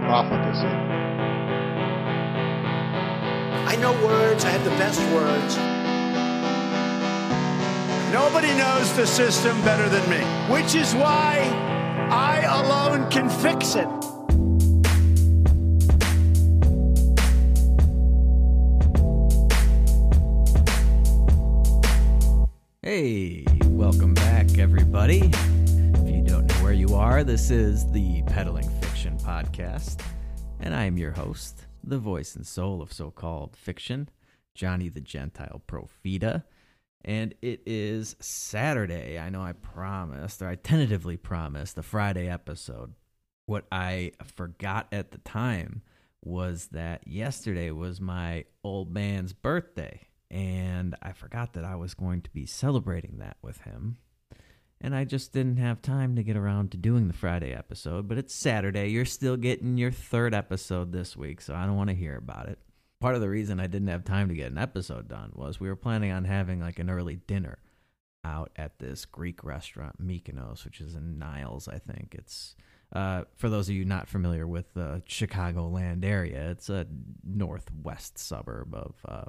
profligacy. I know words, I have the best words. Nobody knows the system better than me, which is why I alone can fix it. Hey, welcome back, everybody. If you don't know where you are, this is the Peddling Fiction Podcast, and I am your host, the voice and soul of so called fiction, Johnny the Gentile Profita. And it is Saturday. I know I promised, or I tentatively promised, the Friday episode. What I forgot at the time was that yesterday was my old man's birthday and I forgot that I was going to be celebrating that with him. And I just didn't have time to get around to doing the Friday episode, but it's Saturday. You're still getting your third episode this week, so I don't want to hear about it. Part of the reason I didn't have time to get an episode done was we were planning on having like an early dinner out at this Greek restaurant, Mykonos, which is in Niles, I think. It's uh, for those of you not familiar with the Chicagoland area, it's a northwest suburb of uh,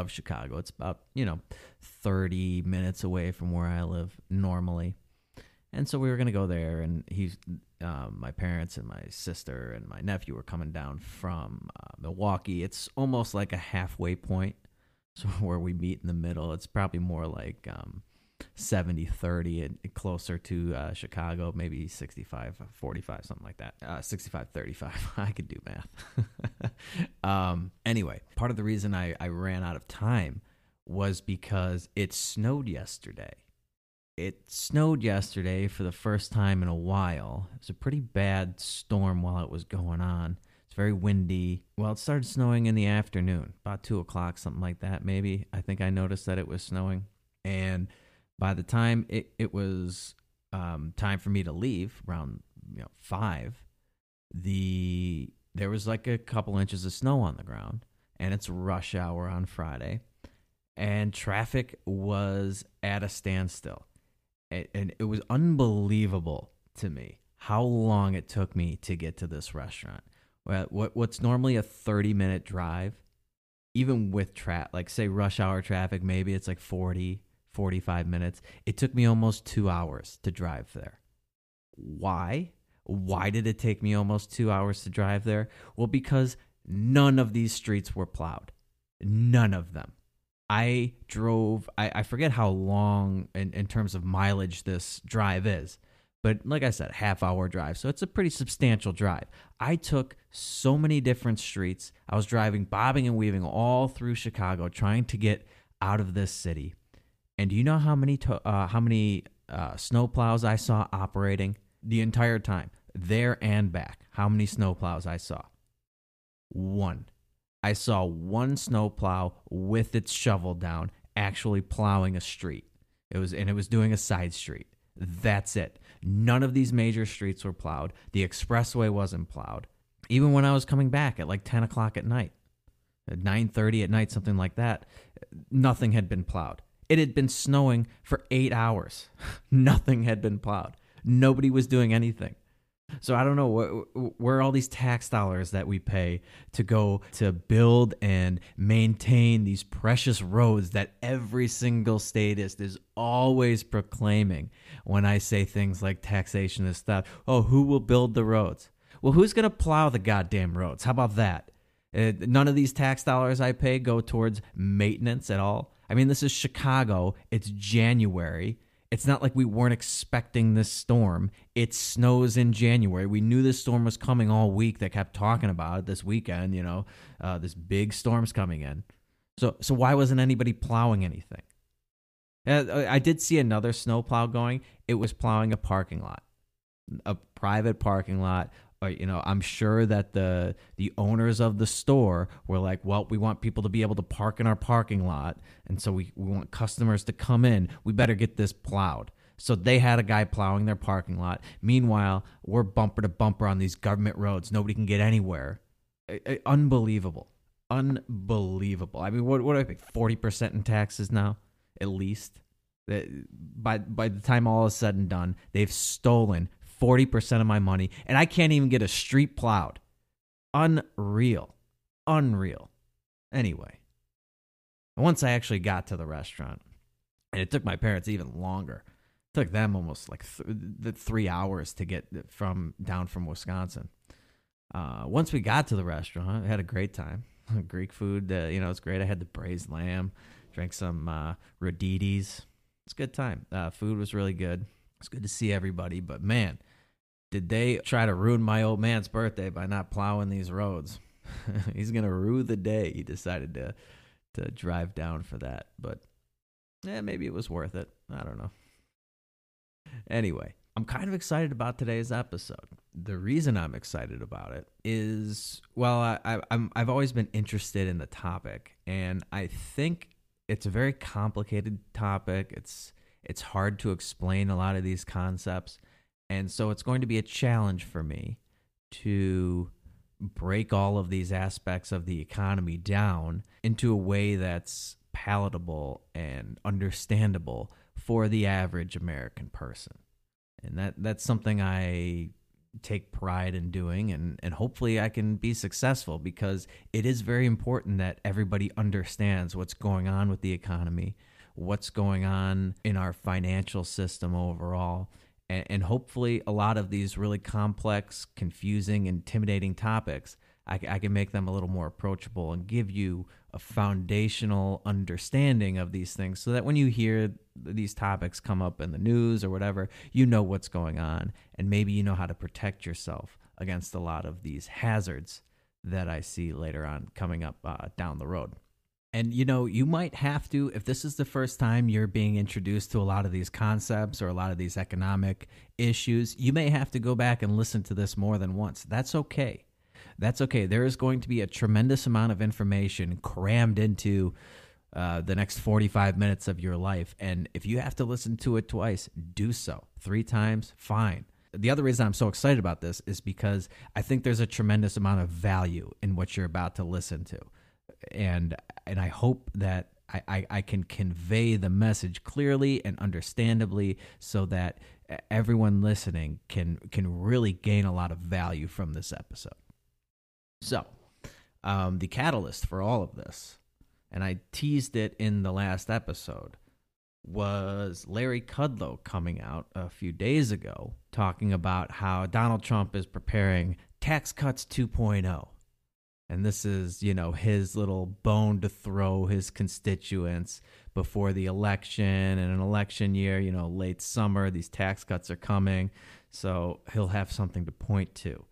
of Chicago. It's about, you know, 30 minutes away from where I live normally. And so we were going to go there, and he's, um, my parents and my sister and my nephew were coming down from uh, Milwaukee. It's almost like a halfway point, so where we meet in the middle. It's probably more like um, 70 30 and closer to uh, Chicago, maybe 65 45, something like that. Uh, 65 35. I could do math. um, anyway, part of the reason I, I ran out of time was because it snowed yesterday. It snowed yesterday for the first time in a while. It was a pretty bad storm while it was going on. It's very windy. Well, it started snowing in the afternoon, about two o'clock, something like that, maybe. I think I noticed that it was snowing. And by the time it, it was um, time for me to leave around you know five the there was like a couple inches of snow on the ground and it's rush hour on friday and traffic was at a standstill. And, and it was unbelievable to me how long it took me to get to this restaurant. What what's normally a 30 minute drive even with tra- like say rush hour traffic maybe it's like 40 45 minutes. It took me almost two hours to drive there. Why? Why did it take me almost two hours to drive there? Well, because none of these streets were plowed. None of them. I drove, I, I forget how long in, in terms of mileage this drive is, but like I said, half hour drive. So it's a pretty substantial drive. I took so many different streets. I was driving, bobbing and weaving all through Chicago, trying to get out of this city. And do you know how many to, uh, how many uh, snowplows I saw operating the entire time, there and back? How many snowplows I saw? One. I saw one snowplow with its shovel down, actually plowing a street. It was and it was doing a side street. That's it. None of these major streets were plowed. The expressway wasn't plowed. Even when I was coming back at like ten o'clock at night, at nine thirty at night, something like that, nothing had been plowed. It had been snowing for eight hours. Nothing had been plowed. Nobody was doing anything. So I don't know where, all these tax dollars that we pay to go to build and maintain these precious roads that every single statist is always proclaiming when I say things like taxation and stuff. Oh, who will build the roads? Well, who's going to plow the goddamn roads? How about that? Uh, none of these tax dollars I pay go towards maintenance at all. I mean, this is Chicago. It's January. It's not like we weren't expecting this storm. It snows in January. We knew this storm was coming all week. They kept talking about it this weekend. You know, uh, this big storm's coming in. So, so why wasn't anybody plowing anything? Uh, I did see another snowplow going. It was plowing a parking lot, a private parking lot You know, I'm sure that the the owners of the store were like, "Well, we want people to be able to park in our parking lot, and so we, we want customers to come in. We better get this plowed." So they had a guy plowing their parking lot. Meanwhile, we're bumper to bumper on these government roads. Nobody can get anywhere. Unbelievable, unbelievable. I mean, what what do I think? Forty percent in taxes now, at least. By by the time all is said and done, they've stolen forty percent of my money, and I can't even get a street plowed. Unreal, unreal. Anyway, once I actually got to the restaurant, and it took my parents even longer. It took them almost like th- the three hours to get from down from Wisconsin. Uh, once we got to the restaurant, I had a great time. Greek food, uh, you know, it's great. I had the braised lamb, drank some uh. It's a good time. Uh, food was really good. It's good to see everybody, but man, did they try to ruin my old man's birthday by not plowing these roads? He's gonna rue the day he decided to to drive down for that. But yeah, maybe it was worth it. I don't know. Anyway, I'm kind of excited about today's episode. The reason I'm excited about it is, well, I, I, I'm I've always been interested in the topic, and I think it's a very complicated topic. It's it's hard to explain a lot of these concepts, and so it's going to be a challenge for me to break all of these aspects of the economy down into a way that's palatable and understandable for the average American person. And that that's something I take pride in doing and and hopefully I can be successful because it is very important that everybody understands what's going on with the economy, what's going on in our financial system overall. And, and hopefully, a lot of these really complex, confusing, intimidating topics, I, I can make them a little more approachable and give you a foundational understanding of these things so that when you hear these topics come up in the news or whatever, you know what's going on and maybe you know how to protect yourself against a lot of these hazards that I see later on coming up uh, down the road. And you know, you might have to, if this is the first time you're being introduced to a lot of these concepts or a lot of these economic issues, you may have to go back and listen to this more than once. That's okay that's okay. There is going to be a tremendous amount of information crammed into uh, the next 45 minutes of your life. And if you have to listen to it twice, do so. Three times, fine. The other reason I'm so excited about this is because I think there's a tremendous amount of value in what you're about to listen to. And and I hope that I, I, I can convey the message clearly and understandably so that everyone listening can can really gain a lot of value from this episode. So, um, the catalyst for all of this, and I teased it in the last episode, was Larry Kudlow coming out a few days ago talking about how Donald Trump is preparing tax cuts 2.0. And this is, you know, his little bone to throw his constituents before the election and an election year, you know, late summer, these tax cuts are coming. So he'll have something to point to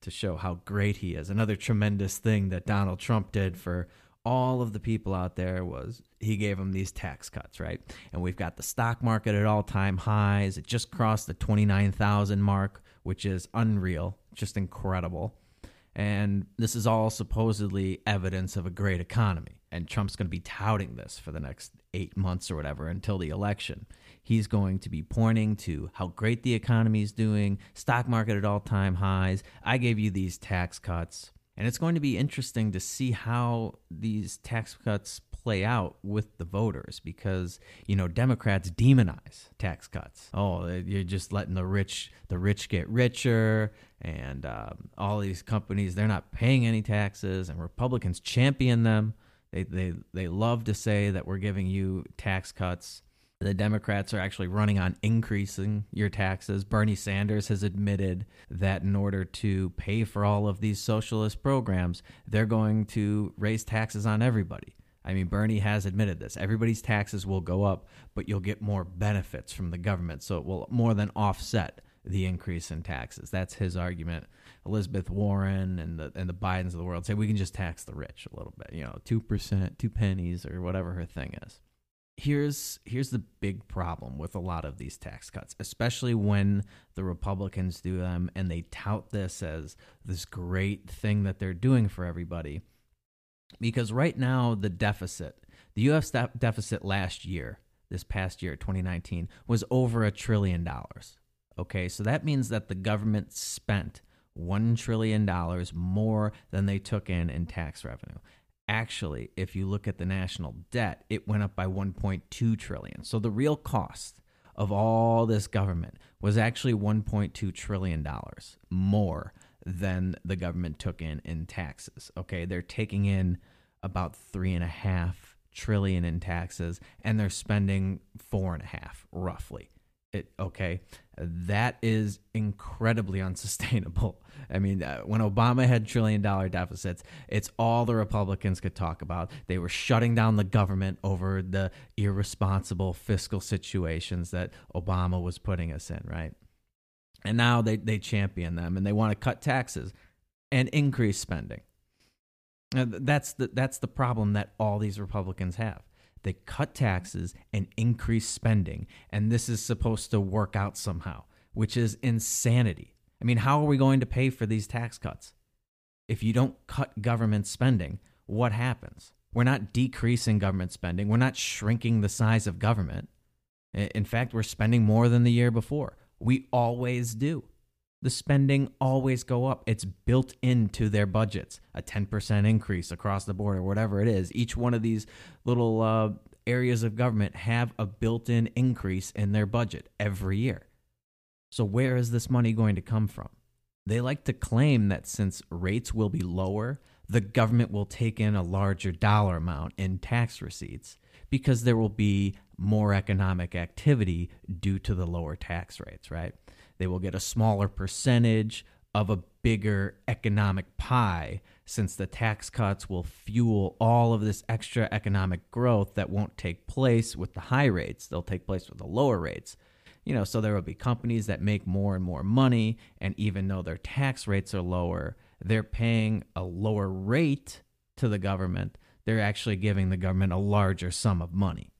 to show how great he is. Another tremendous thing that Donald Trump did for all of the people out there was he gave them these tax cuts, right? And we've got the stock market at all time highs. It just crossed the 29,000 mark, which is unreal, just incredible. And this is all supposedly evidence of a great economy. And Trump's going to be touting this for the next eight months or whatever until the election. He's going to be pointing to how great the economy is doing, stock market at all time highs. I gave you these tax cuts. And it's going to be interesting to see how these tax cuts play out with the voters because you know Democrats demonize tax cuts. Oh, you're just letting the rich the rich get richer, and um, all these companies they're not paying any taxes, and Republicans champion them. They they they love to say that we're giving you tax cuts. The Democrats are actually running on increasing your taxes. Bernie Sanders has admitted that in order to pay for all of these socialist programs, they're going to raise taxes on everybody. I mean, Bernie has admitted this. Everybody's taxes will go up, but you'll get more benefits from the government. So it will more than offset the increase in taxes. That's his argument. Elizabeth Warren and the and the Bidens of the world say we can just tax the rich a little bit, you know, two percent, two pennies, or whatever her thing is. here's here's the big problem with a lot of these tax cuts, especially when the Republicans do them and they tout this as this great thing that they're doing for everybody. Because right now the deficit, the US deficit last year, this past year 2019 was over a trillion dollars. Okay? So that means that the government spent 1 trillion dollars more than they took in in tax revenue actually, if you look at the national debt, it went up by 1.2 trillion. So the real cost of all this government was actually 1.2 trillion dollars more than the government took in in taxes. Okay, they're taking in about three and a half trillion in taxes, and they're spending four and a half roughly. It okay, that is incredibly unsustainable. I mean, uh, when Obama had trillion dollar deficits, it's all the Republicans could talk about. They were shutting down the government over the irresponsible fiscal situations that Obama was putting us in, right? And now they, they champion them and they want to cut taxes and increase spending. That's the, that's the problem that all these Republicans have. They cut taxes and increase spending, and this is supposed to work out somehow, which is insanity. I mean, how are we going to pay for these tax cuts? If you don't cut government spending, what happens? We're not decreasing government spending. We're not shrinking the size of government. In fact, we're spending more than the year before. We always do. The spending always go up. It's built into their budgets, a 10% increase across the board or whatever it is. Each one of these little uh, areas of government have a built-in increase in their budget every year. So, where is this money going to come from? They like to claim that since rates will be lower, the government will take in a larger dollar amount in tax receipts because there will be more economic activity due to the lower tax rates, right? They will get a smaller percentage of a bigger economic pie since the tax cuts will fuel all of this extra economic growth that won't take place with the high rates. They'll take place with the lower rates you know, so there will be companies that make more and more money, and even though their tax rates are lower, they're paying a lower rate to the government. They're actually giving the government a larger sum of money.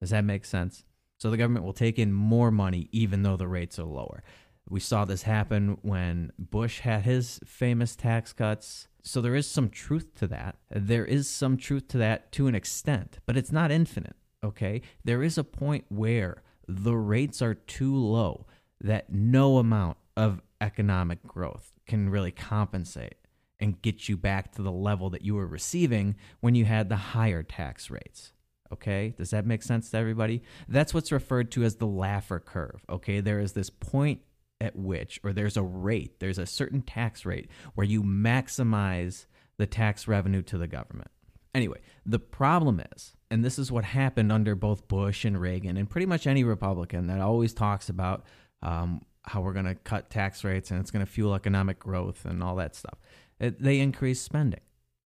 Does that make sense? So the government will take in more money even though the rates are lower. We saw this happen when Bush had his famous tax cuts. So there is some truth to that. There is some truth to that to an extent, but it's not infinite, okay? There is a point where the rates are too low that no amount of economic growth can really compensate and get you back to the level that you were receiving when you had the higher tax rates. Okay, does that make sense to everybody? That's what's referred to as the Laffer curve. Okay, there is this point at which, or there's a rate, there's a certain tax rate where you maximize the tax revenue to the government. Anyway, the problem is, and this is what happened under both Bush and Reagan, and pretty much any Republican that always talks about um, how we're going to cut tax rates and it's going to fuel economic growth and all that stuff. It, they increase spending.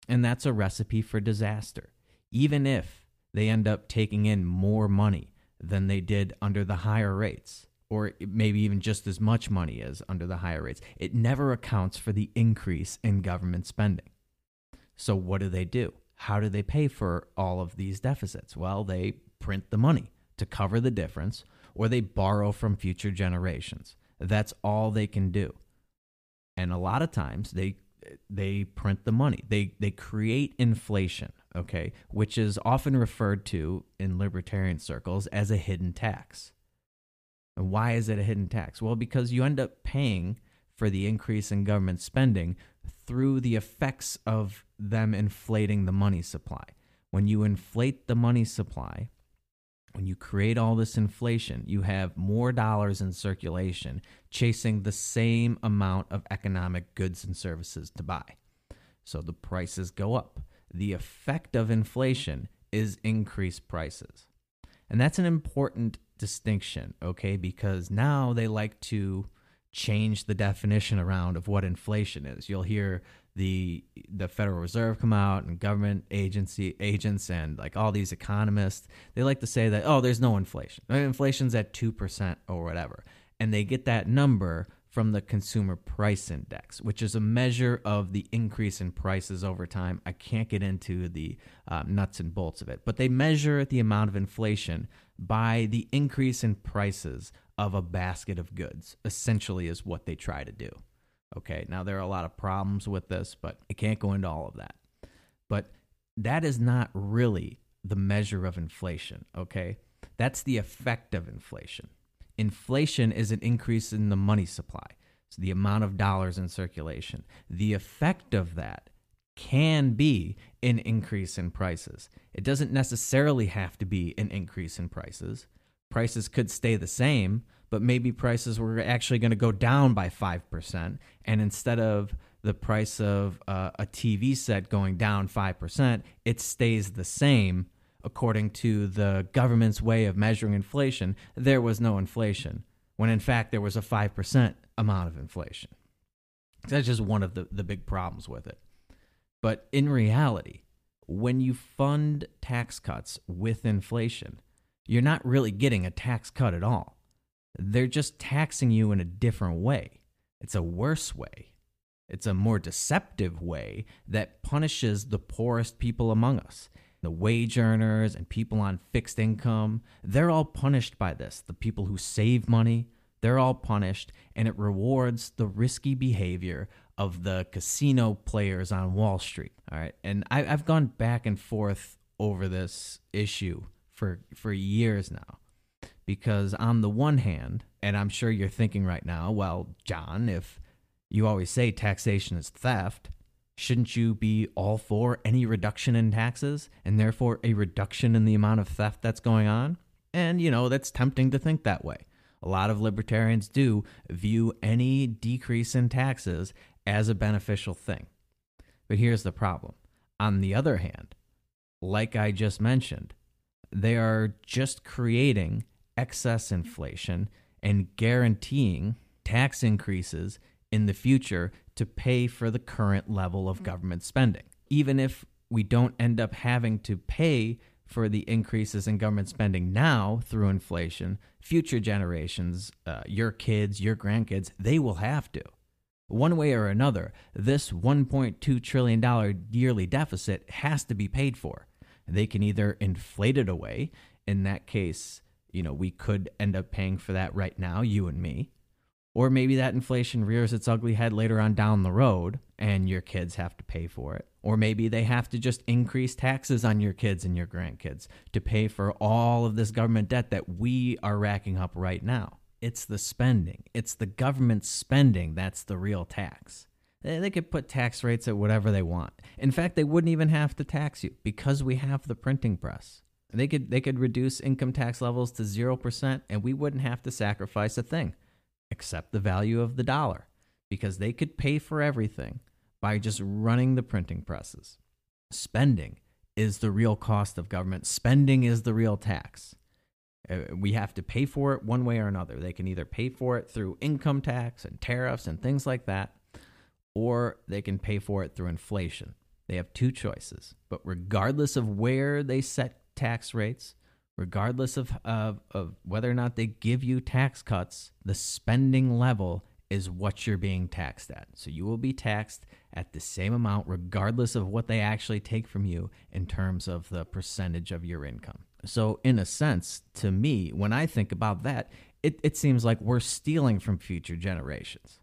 And that's a recipe for disaster. Even if they end up taking in more money than they did under the higher rates, or maybe even just as much money as under the higher rates, it never accounts for the increase in government spending. So, what do they do? How do they pay for all of these deficits? Well, they print the money to cover the difference, or they borrow from future generations. That's all they can do. And a lot of times they they print the money. They they create inflation, okay, which is often referred to in libertarian circles as a hidden tax. And why is it a hidden tax? Well, because you end up paying for the increase in government spending through the effects of them inflating the money supply. When you inflate the money supply, when you create all this inflation, you have more dollars in circulation chasing the same amount of economic goods and services to buy. So the prices go up. The effect of inflation is increased prices. And that's an important distinction, okay? Because now they like to change the definition around of what inflation is. You'll hear the the Federal Reserve come out and government agency agents and like all these economists. They like to say that oh, there's no inflation. Inflation's at two percent or whatever, and they get that number from the Consumer Price Index, which is a measure of the increase in prices over time. I can't get into the uh, nuts and bolts of it, but they measure the amount of inflation by the increase in prices of a basket of goods, essentially, is what they try to do. Okay, now there are a lot of problems with this, but I can't go into all of that. But that is not really the measure of inflation, okay? That's the effect of inflation. Inflation is an increase in the money supply, so the amount of dollars in circulation. The effect of that can be an increase in prices. It doesn't necessarily have to be an increase in prices. Prices could stay the same, but maybe prices were actually going to go down by 5%. And instead of the price of uh, a TV set going down 5%, it stays the same according to the government's way of measuring inflation. There was no inflation, when in fact there was a 5% amount of inflation. That's just one of the, the big problems with it. But in reality, when you fund tax cuts with inflation, you're not really getting a tax cut at all they're just taxing you in a different way. It's a worse way. It's a more deceptive way that punishes the poorest people among us. The wage earners and people on fixed income, they're all punished by this. The people who save money, they're all punished, and it rewards the risky behavior of the casino players on Wall Street. All right. And I, have gone back and forth over this issue for, for years now. Because on the one hand, and I'm sure you're thinking right now, well, John, if you always say taxation is theft, shouldn't you be all for any reduction in taxes and therefore a reduction in the amount of theft that's going on? And, you know, that's tempting to think that way. A lot of libertarians do view any decrease in taxes as a beneficial thing. But here's the problem. On the other hand, like I just mentioned, they are just creating excess inflation and guaranteeing tax increases in the future to pay for the current level of government spending. Even if we don't end up having to pay for the increases in government spending now through inflation, future generations, uh, your kids, your grandkids, they will have to. One way or another, this $1.2 trillion yearly deficit has to be paid for. They can either inflate it away, in that case, you know, we could end up paying for that right now, you and me. Or maybe that inflation rears its ugly head later on down the road and your kids have to pay for it. Or maybe they have to just increase taxes on your kids and your grandkids to pay for all of this government debt that we are racking up right now. It's the spending, it's the government spending that's the real tax. They could put tax rates at whatever they want. In fact, they wouldn't even have to tax you because we have the printing press. They could they could reduce income tax levels to 0% and we wouldn't have to sacrifice a thing except the value of the dollar because they could pay for everything by just running the printing presses. Spending is the real cost of government. Spending is the real tax. Uh, we have to pay for it one way or another. They can either pay for it through income tax and tariffs and things like that, or they can pay for it through inflation. They have two choices. But regardless of where they set tax rates, regardless of, of, of whether or not they give you tax cuts, the spending level is what you're being taxed at. So you will be taxed at the same amount, regardless of what they actually take from you in terms of the percentage of your income. So, in a sense, to me, when I think about that, it, it seems like we're stealing from future generations.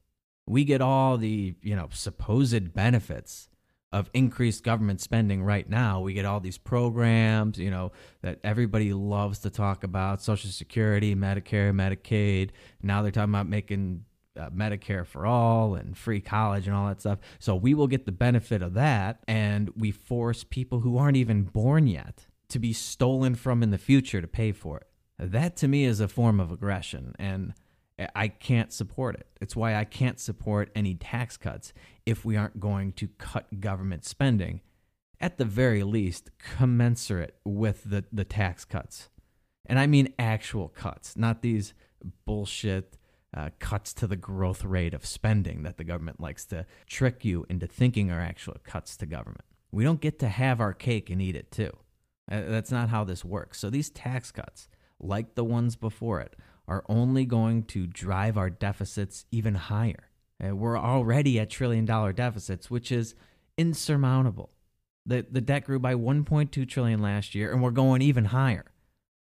We get all the, you know, supposed benefits of increased government spending right now. We get all these programs, you know, that everybody loves to talk about Social Security, Medicare, Medicaid. Now they're talking about making uh, Medicare for all and free college and all that stuff. So we will get the benefit of that. And we force people who aren't even born yet to be stolen from in the future to pay for it. That to me is a form of aggression. And I can't support it. It's why I can't support any tax cuts if we aren't going to cut government spending, at the very least, commensurate with the, the tax cuts. And I mean actual cuts, not these bullshit uh, cuts to the growth rate of spending that the government likes to trick you into thinking are actual cuts to government. We don't get to have our cake and eat it too. Uh, that's not how this works. So these tax cuts, like the ones before it, are only going to drive our deficits even higher. Uh, we're already at trillion dollar deficits, which is insurmountable. The, the debt grew by 1.2 trillion last year and we're going even higher.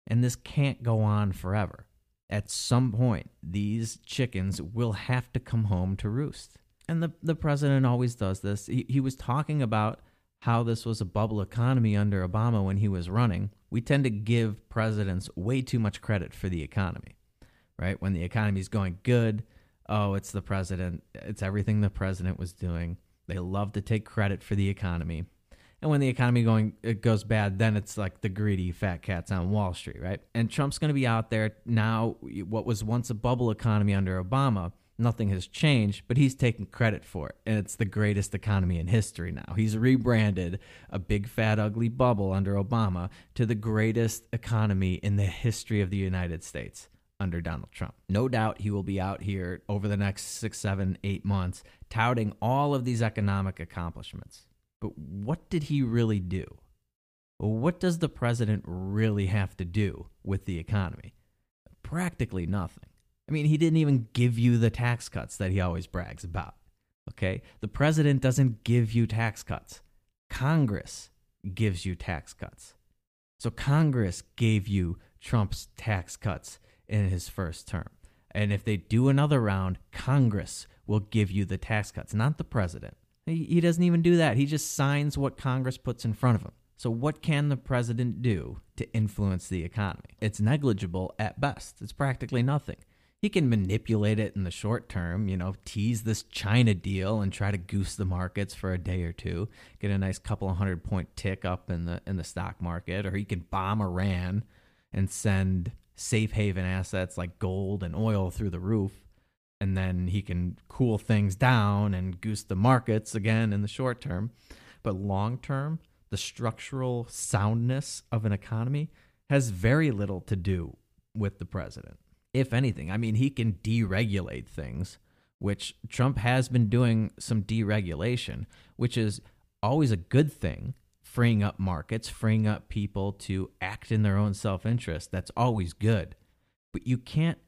And this can't go on forever. At some point, these chickens will have to come home to roost. And the, the president always does this. He, he was talking about how this was a bubble economy under Obama when he was running. We tend to give presidents way too much credit for the economy, right? When the economy is going good, oh, it's the president, it's everything the president was doing. They love to take credit for the economy. And when the economy going it goes bad, then it's like the greedy fat cats on Wall Street, right? And Trump's going to be out there now. What was once a bubble economy under Obama, nothing has changed, but he's taking credit for it, and it's the greatest economy in history now. He's rebranded a big fat ugly bubble under Obama to the greatest economy in the history of the United States under Donald Trump. No doubt he will be out here over the next six, seven, eight months touting all of these economic accomplishments. But what did he really do? What does the president really have to do with the economy? Practically nothing. I mean, he didn't even give you the tax cuts that he always brags about. Okay? The president doesn't give you tax cuts, Congress gives you tax cuts. So Congress gave you Trump's tax cuts in his first term. And if they do another round, Congress will give you the tax cuts, not the president. He, he doesn't even do that. He just signs what Congress puts in front of him. So, what can the president do to influence the economy? It's negligible at best. It's practically nothing. He can manipulate it in the short term, you know, tease this China deal and try to goose the markets for a day or two, get a nice couple of hundred point tick up in the in the stock market, or he can bomb Iran and send safe haven assets like gold and oil through the roof and then he can cool things down and goose the markets again in the short term. But long term, the structural soundness of an economy has very little to do with the president. If anything, I mean, he can deregulate things, which Trump has been doing some deregulation, which is always a good thing, freeing up markets, freeing up people to act in their own self interest. That's always good. But you can't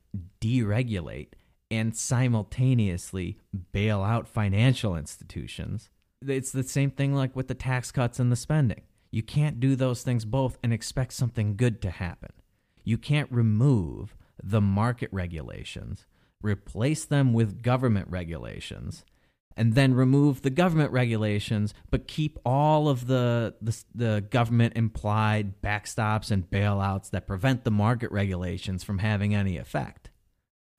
deregulate and simultaneously bail out financial institutions. It's the same thing like with the tax cuts and the spending. You can't do those things both and expect something good to happen. You can't remove the market regulations, replace them with government regulations, and then remove the government regulations, but keep all of the, the, the government implied backstops and bailouts that prevent the market regulations from having any effect.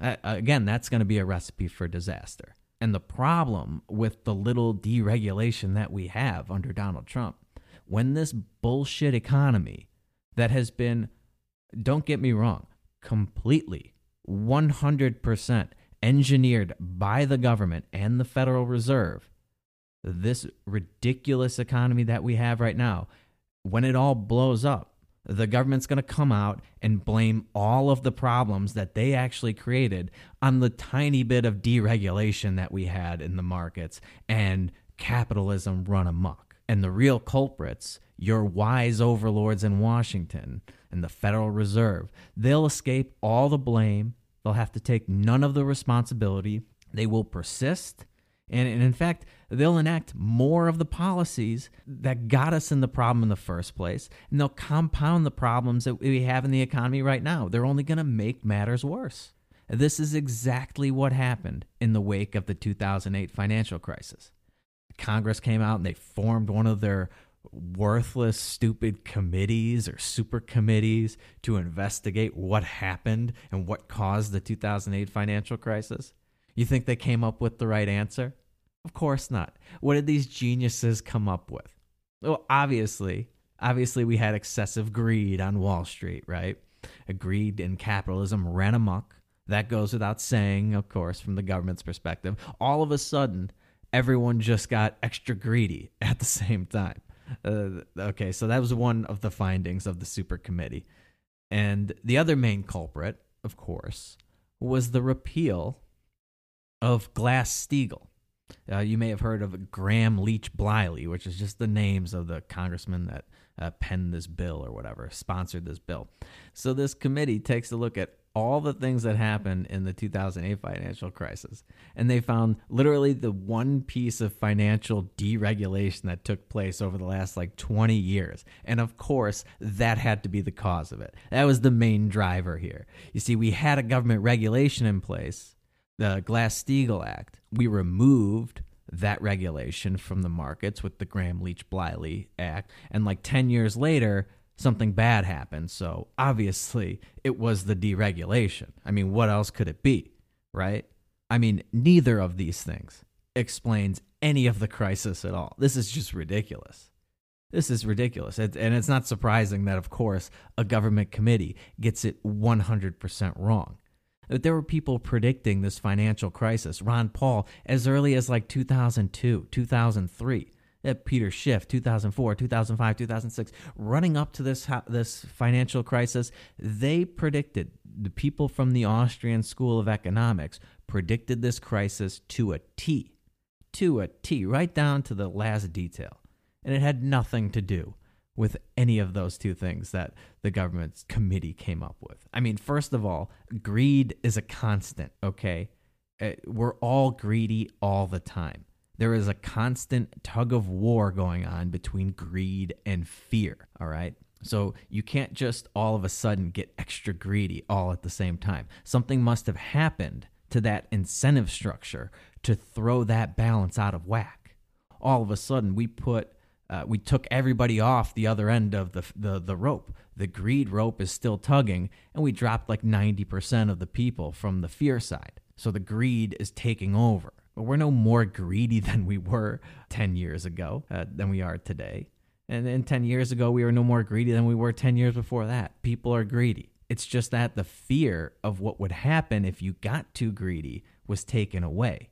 Uh, again, that's going to be a recipe for disaster. And the problem with the little deregulation that we have under Donald Trump, when this bullshit economy that has been, don't get me wrong, completely 100% engineered by the government and the Federal Reserve, this ridiculous economy that we have right now, when it all blows up, the government's going to come out and blame all of the problems that they actually created on the tiny bit of deregulation that we had in the markets and capitalism run amok. And the real culprits, your wise overlords in Washington and the Federal Reserve, they'll escape all the blame. They'll have to take none of the responsibility. They will persist and, and in fact, they'll enact more of the policies that got us in the problem in the first place, and they'll compound the problems that we have in the economy right now. They're only going to make matters worse. This is exactly what happened in the wake of the 2008 financial crisis. Congress came out and they formed one of their worthless, stupid committees or super committees to investigate what happened and what caused the 2008 financial crisis. You think they came up with the right answer? Of course not. What did these geniuses come up with? Well, obviously, obviously we had excessive greed on Wall Street, right? Greed and capitalism ran amok. That goes without saying, of course, from the government's perspective. All of a sudden, everyone just got extra greedy at the same time. Uh, okay, so that was one of the findings of the super committee. And the other main culprit, of course, was the repeal of Glass Steagall. Uh, you may have heard of Gramm Leach Bliley, which is just the names of the congressmen that uh, penned this bill or whatever, sponsored this bill. So this committee takes a look at all the things that happened in the 2008 financial crisis. And they found literally the one piece of financial deregulation that took place over the last like 20 years. And of course, that had to be the cause of it. That was the main driver here. You see, we had a government regulation in place, the Glass Steagall Act. We removed that regulation from the markets with the Gramm Leach Bliley Act. And like 10 years later, something bad happened. So obviously, it was the deregulation. I mean, what else could it be, right? I mean, neither of these things explains any of the crisis at all. This is just ridiculous. This is ridiculous. and it's not surprising that, of course, a government committee gets it 100% wrong. There were people predicting this financial crisis. Ron Paul, as early as like 2002, 2003. Peter Schiff, 2004, 2005, 2006, running up to this this financial crisis, they predicted the people from the Austrian School of Economics predicted this crisis to a T, to a T, right down to the last detail, and it had nothing to do with any of those two things that the government's committee came up with. I mean, first of all, greed is a constant, okay? Uh, we're all greedy all the time. There is a constant tug of war going on between greed and fear, all right? So you can't just all of a sudden get extra greedy all at the same time. Something must have happened to that incentive structure to throw that balance out of whack. All of a sudden, we put uh, we took everybody off the other end of the, the the rope. The greed rope is still tugging, and we dropped like ninety percent of the people from the fear side. So the greed is taking over. But we're no more greedy than we were ten years ago uh, than we are today. And then ten years ago, we were no more greedy than we were ten years before that. People are greedy. It's just that the fear of what would happen if you got too greedy was taken away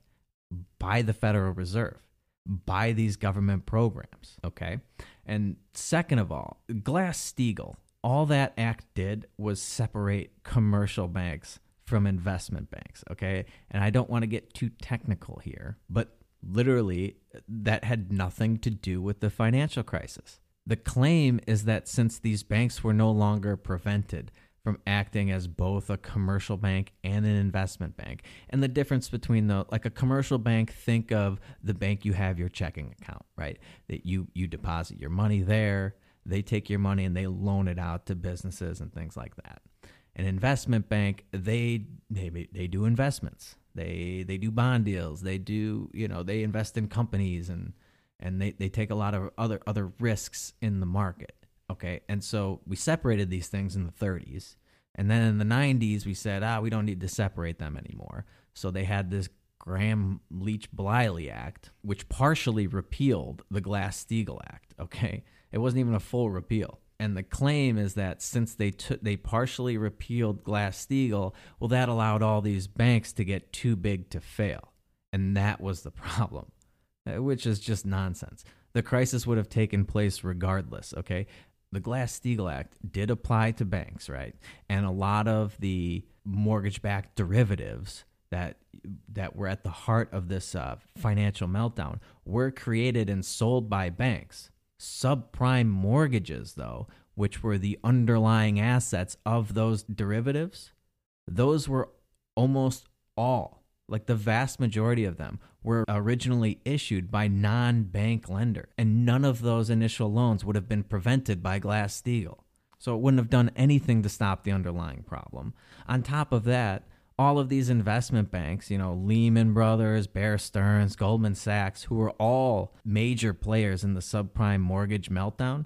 by the Federal Reserve by these government programs. Okay. And second of all, Glass Steagall, all that act did was separate commercial banks from investment banks. Okay. And I don't want to get too technical here, but literally, that had nothing to do with the financial crisis. The claim is that since these banks were no longer prevented from acting as both a commercial bank and an investment bank. And the difference between the like a commercial bank, think of the bank you have your checking account, right? That you you deposit your money there, they take your money and they loan it out to businesses and things like that. An investment bank, they they they do investments. They they do bond deals. They do, you know, they invest in companies and and they, they take a lot of other other risks in the market. Okay. And so we separated these things in the 30s. And then in the 90s, we said, ah, we don't need to separate them anymore. So they had this Gramm Leach Bliley Act, which partially repealed the Glass Steagall Act. Okay. It wasn't even a full repeal. And the claim is that since they took they partially repealed Glass Steagall, well, that allowed all these banks to get too big to fail. And that was the problem, uh, which is just nonsense. The crisis would have taken place regardless, okay? the Glass Steagall Act did apply to banks, right? And a lot of the mortgage-backed derivatives that that were at the heart of this uh, financial meltdown were created and sold by banks. Subprime mortgages, though, which were the underlying assets of those derivatives, those were almost all like the vast majority of them were originally issued by non-bank lender and none of those initial loans would have been prevented by Glass-Steagall. So it wouldn't have done anything to stop the underlying problem. On top of that, all of these investment banks, you know, Lehman Brothers, Bear Stearns, Goldman Sachs, who were all major players in the subprime mortgage meltdown,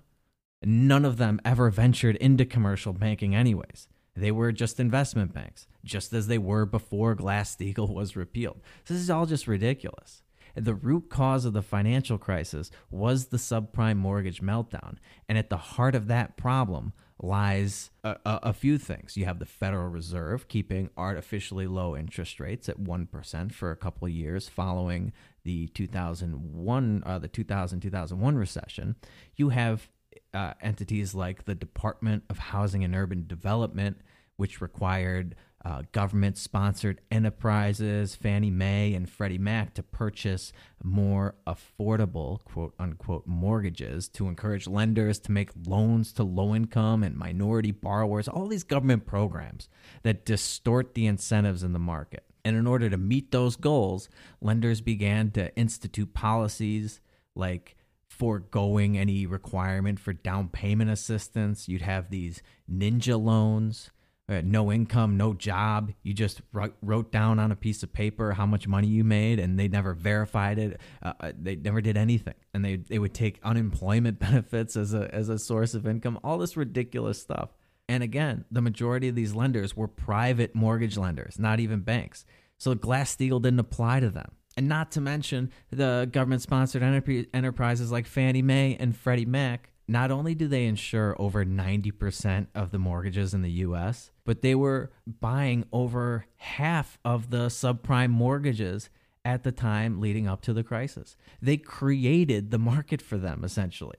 none of them ever ventured into commercial banking anyways. They were just investment banks, just as they were before Glass Steagall was repealed. This is all just ridiculous. The root cause of the financial crisis was the subprime mortgage meltdown. And at the heart of that problem lies a, a, a, few things. You have the Federal Reserve keeping artificially low interest rates at 1% for a couple of years following the 2001 uh, the 2000 2001 recession. You have uh, entities like the Department of Housing and Urban Development which required uh, government sponsored enterprises, Fannie Mae and Freddie Mac, to purchase more affordable, quote unquote, mortgages to encourage lenders to make loans to low income and minority borrowers, all these government programs that distort the incentives in the market. And in order to meet those goals, lenders began to institute policies like foregoing any requirement for down payment assistance. You'd have these ninja loans no income, no job. You just wrote, down on a piece of paper how much money you made, and they never verified it. Uh, uh, they never did anything, and they they would take unemployment benefits as a as a source of income. All this ridiculous stuff. And again, the majority of these lenders were private mortgage lenders, not even banks. So Glass Steagall didn't apply to them. And not to mention the government sponsored enterprises like Fannie Mae and Freddie Mac not only do they insure over 90% of the mortgages in the US, but they were buying over half of the subprime mortgages at the time leading up to the crisis. They created the market for them essentially.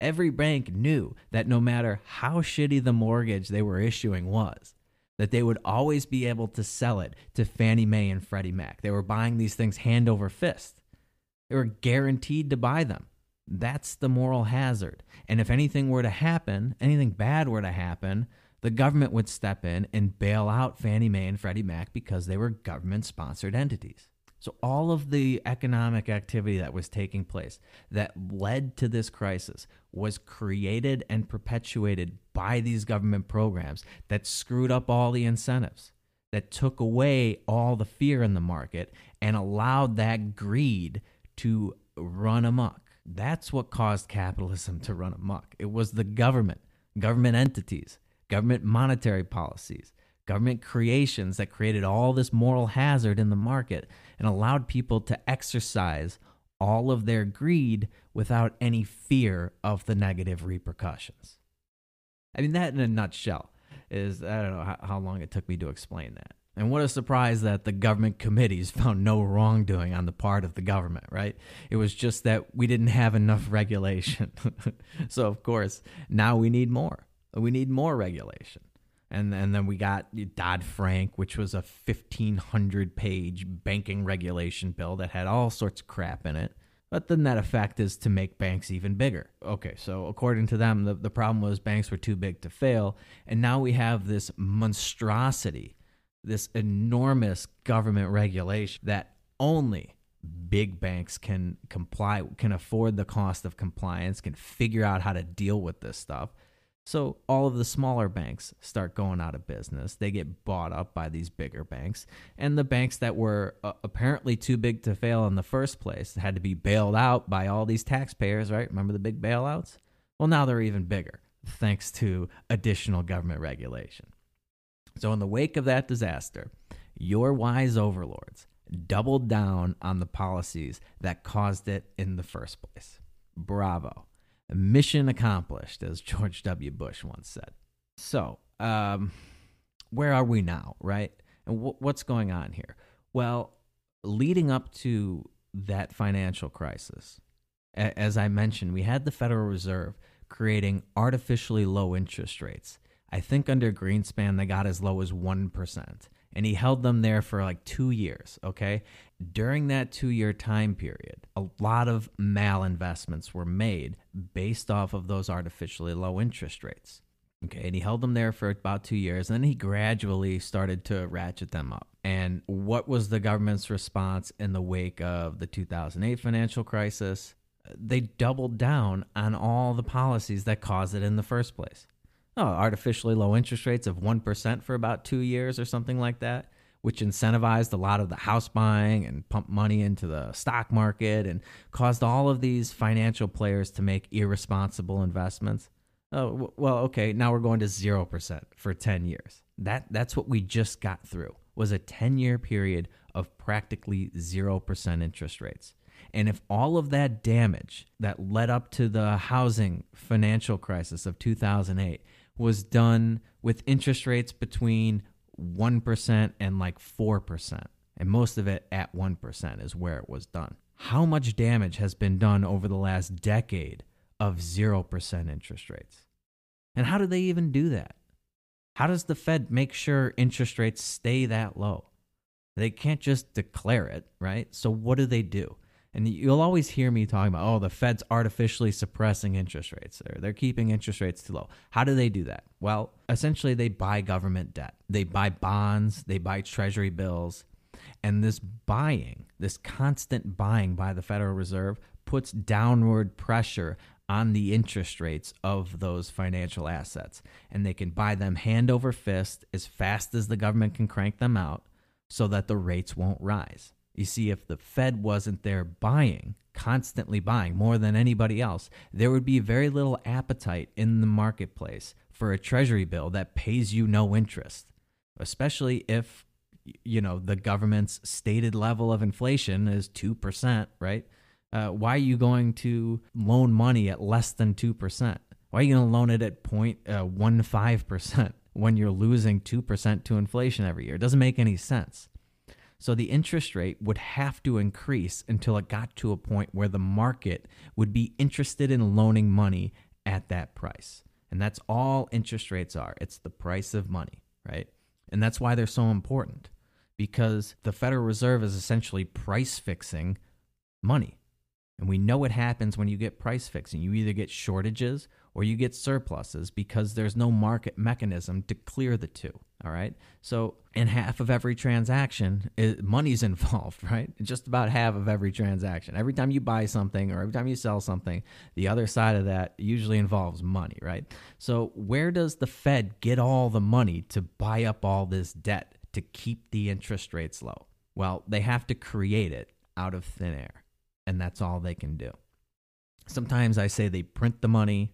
Every bank knew that no matter how shitty the mortgage they were issuing was, that they would always be able to sell it to Fannie Mae and Freddie Mac. They were buying these things hand over fist. They were guaranteed to buy them. That's the moral hazard. And if anything were to happen, anything bad were to happen, the government would step in and bail out Fannie Mae and Freddie Mac because they were government sponsored entities. So, all of the economic activity that was taking place that led to this crisis was created and perpetuated by these government programs that screwed up all the incentives, that took away all the fear in the market, and allowed that greed to run amok. That's what caused capitalism to run amok. It was the government, government entities, government monetary policies, government creations that created all this moral hazard in the market and allowed people to exercise all of their greed without any fear of the negative repercussions. I mean, that in a nutshell is, I don't know how, long it took me to explain that. And what a surprise that the government committees found no wrongdoing on the part of the government, right? It was just that we didn't have enough regulation. so, of course, now we need more. We need more regulation. And, and then we got Dodd Frank, which was a 1,500 page banking regulation bill that had all sorts of crap in it. But the net effect is to make banks even bigger. Okay, so according to them, the, the problem was banks were too big to fail. And now we have this monstrosity this enormous government regulation that only big banks can comply can afford the cost of compliance can figure out how to deal with this stuff. So all of the smaller banks start going out of business. They get bought up by these bigger banks. And the banks that were uh, apparently too big to fail in the first place had to be bailed out by all these taxpayers right? Remember the big bailouts? Well now they're even bigger thanks to additional government regulation so, in the wake of that disaster, your wise overlords doubled down on the policies that caused it in the first place. Bravo. Mission accomplished, as George W. Bush once said. So, um, where are we now, right? And what's going on here? Well, leading up to that financial crisis, a- as I mentioned, we had the Federal Reserve creating artificially low interest rates I think under Greenspan, they got as low as 1%. And he held them there for like two years. Okay. During that two year time period, a lot of malinvestments were made based off of those artificially low interest rates. Okay. And he held them there for about two years. And then he gradually started to ratchet them up. And what was the government's response in the wake of the 2008 financial crisis? They doubled down on all the policies that caused it in the first place oh, artificially low interest rates of 1% for about two years or something like that, which incentivized a lot of the house buying and pumped money into the stock market and caused all of these financial players to make irresponsible investments. Oh, well, okay, now we're going to 0% for 10 years. That that's what we just got through. Was a 10-year period of practically 0% interest rates. And if all of that damage that led up to the housing financial crisis of 2008 was done with interest rates between 1% and like 4%. And most of it at 1% is where it was done. How much damage has been done over the last decade of 0% interest rates? And how do they even do that? How does the Fed make sure interest rates stay that low? They can't just declare it, right? So what do they do? And you'll always hear me talking about, oh, the Fed's artificially suppressing interest rates. They're, they're keeping interest rates too low. How do they do that? Well, essentially, they buy government debt, they buy bonds, they buy treasury bills. And this buying, this constant buying by the Federal Reserve, puts downward pressure on the interest rates of those financial assets. And they can buy them hand over fist as fast as the government can crank them out so that the rates won't rise. You see, if the Fed wasn't there buying, constantly buying more than anybody else, there would be very little appetite in the marketplace for a treasury bill that pays you no interest, especially if you know the government's stated level of inflation is 2%, right? Uh, why are you going to loan money at less than 2%? Why are you going to loan it at 0.15% uh, when you're losing 2% to inflation every year? It doesn't make any sense. So the interest rate would have to increase until it got to a point where the market would be interested in loaning money at that price. And that's all interest rates are it's the price of money, right? And that's why they're so important because the Federal Reserve is essentially price fixing money. And we know what happens when you get price fixing. You either get shortages or you get surpluses because there's no market mechanism to clear the two. All right. So, in half of every transaction, it, money's involved, right? Just about half of every transaction. Every time you buy something or every time you sell something, the other side of that usually involves money, right? So, where does the Fed get all the money to buy up all this debt to keep the interest rates low? Well, they have to create it out of thin air, and that's all they can do. Sometimes I say they print the money,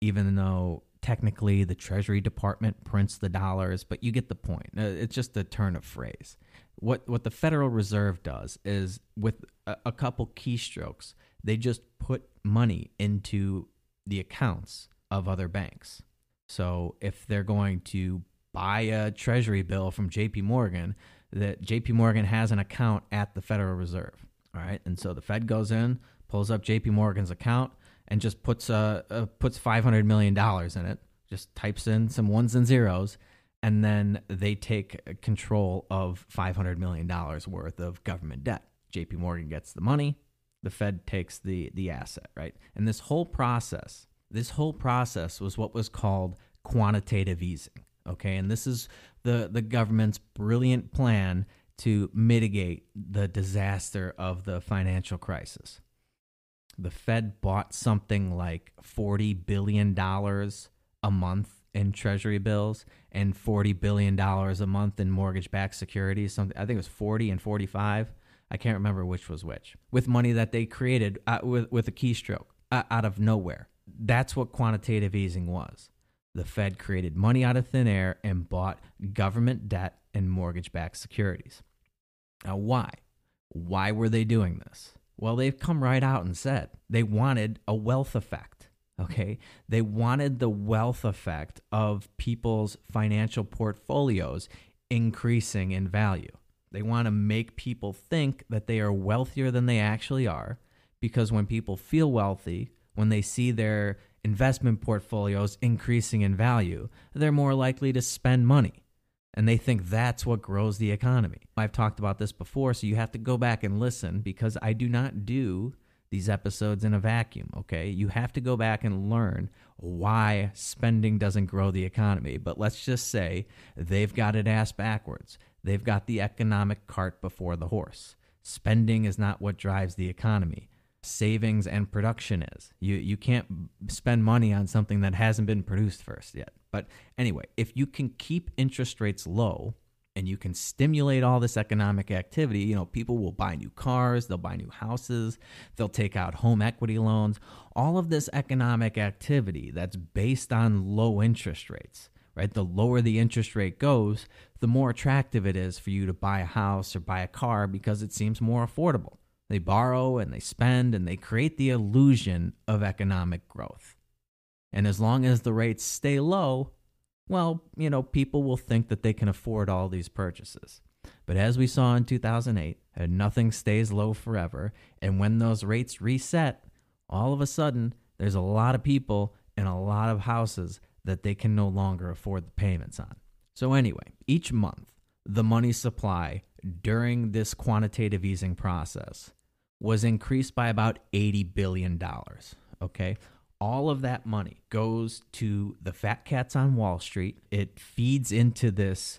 even though technically the Treasury Department prints the dollars, but you get the point. Uh, it's just a turn of phrase. What what the Federal Reserve does is with a, a couple keystrokes, they just put money into the accounts of other banks. So if they're going to buy a treasury bill from JP Morgan, that JP Morgan has an account at the Federal Reserve. All right. And so the Fed goes in, pulls up JP Morgan's account, and just puts uh, uh puts five hundred million dollars in it. Just types in some ones and zeros, and then they take control of five hundred million dollars worth of government debt. J.P. Morgan gets the money, the Fed takes the the asset, right? And this whole process, this whole process was what was called quantitative easing. Okay, and this is the the government's brilliant plan to mitigate the disaster of the financial crisis the Fed bought something like $40 billion a month in treasury bills and $40 billion a month in mortgage backed securities. Something, I think it was 40 and 45. I can't remember which was which. With money that they created uh, with, with a keystroke uh, out of nowhere. That's what quantitative easing was. The Fed created money out of thin air and bought government debt and mortgage backed securities. Now, why? Why were they doing this? Well, they've come right out and said they wanted a wealth effect. Okay. They wanted the wealth effect of people's financial portfolios increasing in value. They want to make people think that they are wealthier than they actually are because when people feel wealthy, when they see their investment portfolios increasing in value, they're more likely to spend money and they think that's what grows the economy. I've talked about this before, so you have to go back and listen because I do not do these episodes in a vacuum, okay? You have to go back and learn why spending doesn't grow the economy. But let's just say they've got it ass backwards. They've got the economic cart before the horse. Spending is not what drives the economy savings and production is. You you can't spend money on something that hasn't been produced first yet. But anyway, if you can keep interest rates low and you can stimulate all this economic activity, you know, people will buy new cars, they'll buy new houses, they'll take out home equity loans, all of this economic activity that's based on low interest rates right? The lower the interest rate goes, the more attractive it is for you to buy a house or buy a car because it seems more affordable. They borrow and they spend and they create the illusion of economic growth. And as long as the rates stay low, well, you know, people will think that they can afford all these purchases. But as we saw in 2008, nothing stays low forever. And when those rates reset, all of a sudden, there's a lot of people and a lot of houses that they can no longer afford the payments on. So, anyway, each month, the money supply during this quantitative easing process was increased by about $80 billion. Okay. All of that money goes to the fat cats on Wall Street. It feeds into this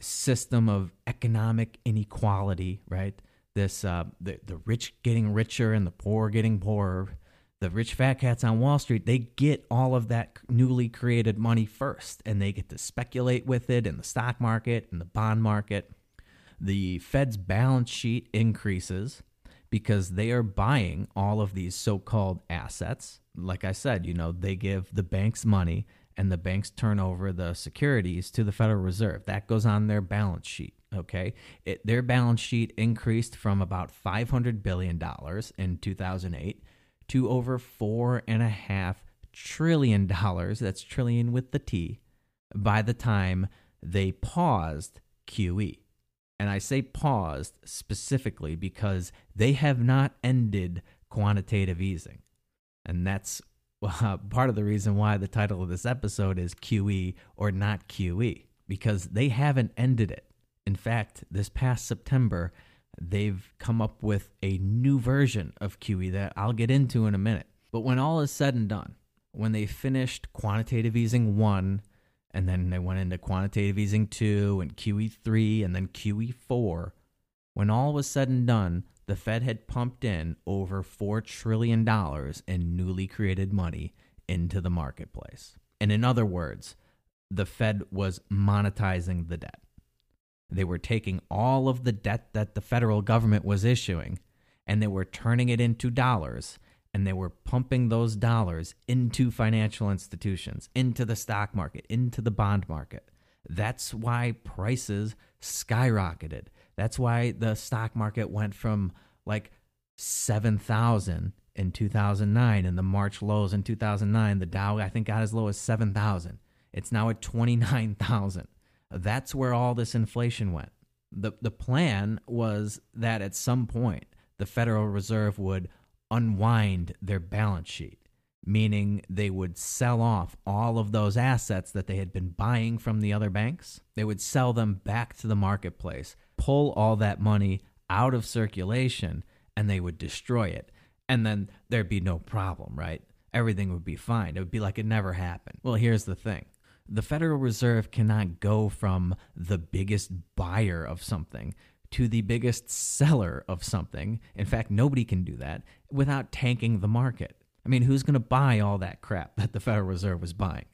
system of economic inequality, right? This uh, the the rich getting richer and the poor getting poorer. The rich fat cats on Wall Street, they get all of that newly created money first, and they get to speculate with it in the stock market and the bond market. The Fed's balance sheet increases because they are buying all of these so-called assets. Like I said, you know, they give the banks money and the banks turn over the securities to the Federal Reserve. That goes on their balance sheet. Okay, it, their balance sheet increased from about five hundred billion dollars in two thousand eight to over four and a half trillion dollars. That's trillion with the T. By the time they paused QE. And I say paused specifically because they have not ended quantitative easing. And that's well, part of the reason why the title of this episode is QE or not QE, because they haven't ended it. In fact, this past September, they've come up with a new version of QE that I'll get into in a minute. But when all is said and done, when they finished quantitative easing 1 and then they went into quantitative easing 2 and QE 3 and then QE 4, when all was said and done, the Fed had pumped in over $4 trillion in newly created money into the marketplace. And in other words, the Fed was monetizing the debt. They were taking all of the debt that the federal government was issuing and they were turning it into dollars and they were pumping those dollars into financial institutions, into the stock market, into the bond market. That's why prices skyrocketed. That's why the stock market went from like 7,000 in 2009 and the March lows in 2009. The Dow, I think, got as low as 7,000. It's now at 29,000. That's where all this inflation went. The, the plan was that at some point, the Federal Reserve would unwind their balance sheet, meaning they would sell off all of those assets that they had been buying from the other banks. They would sell them back to the marketplace pull all that money out of circulation and they would destroy it. And then there'd be no problem, right? Everything would be fine. It would be like it never happened. Well, here's the thing the Federal Reserve cannot go from the biggest buyer of something to the biggest seller of something. In fact, nobody can do that without tanking the market. I mean, who's going to buy all that crap that the Federal Reserve was buying?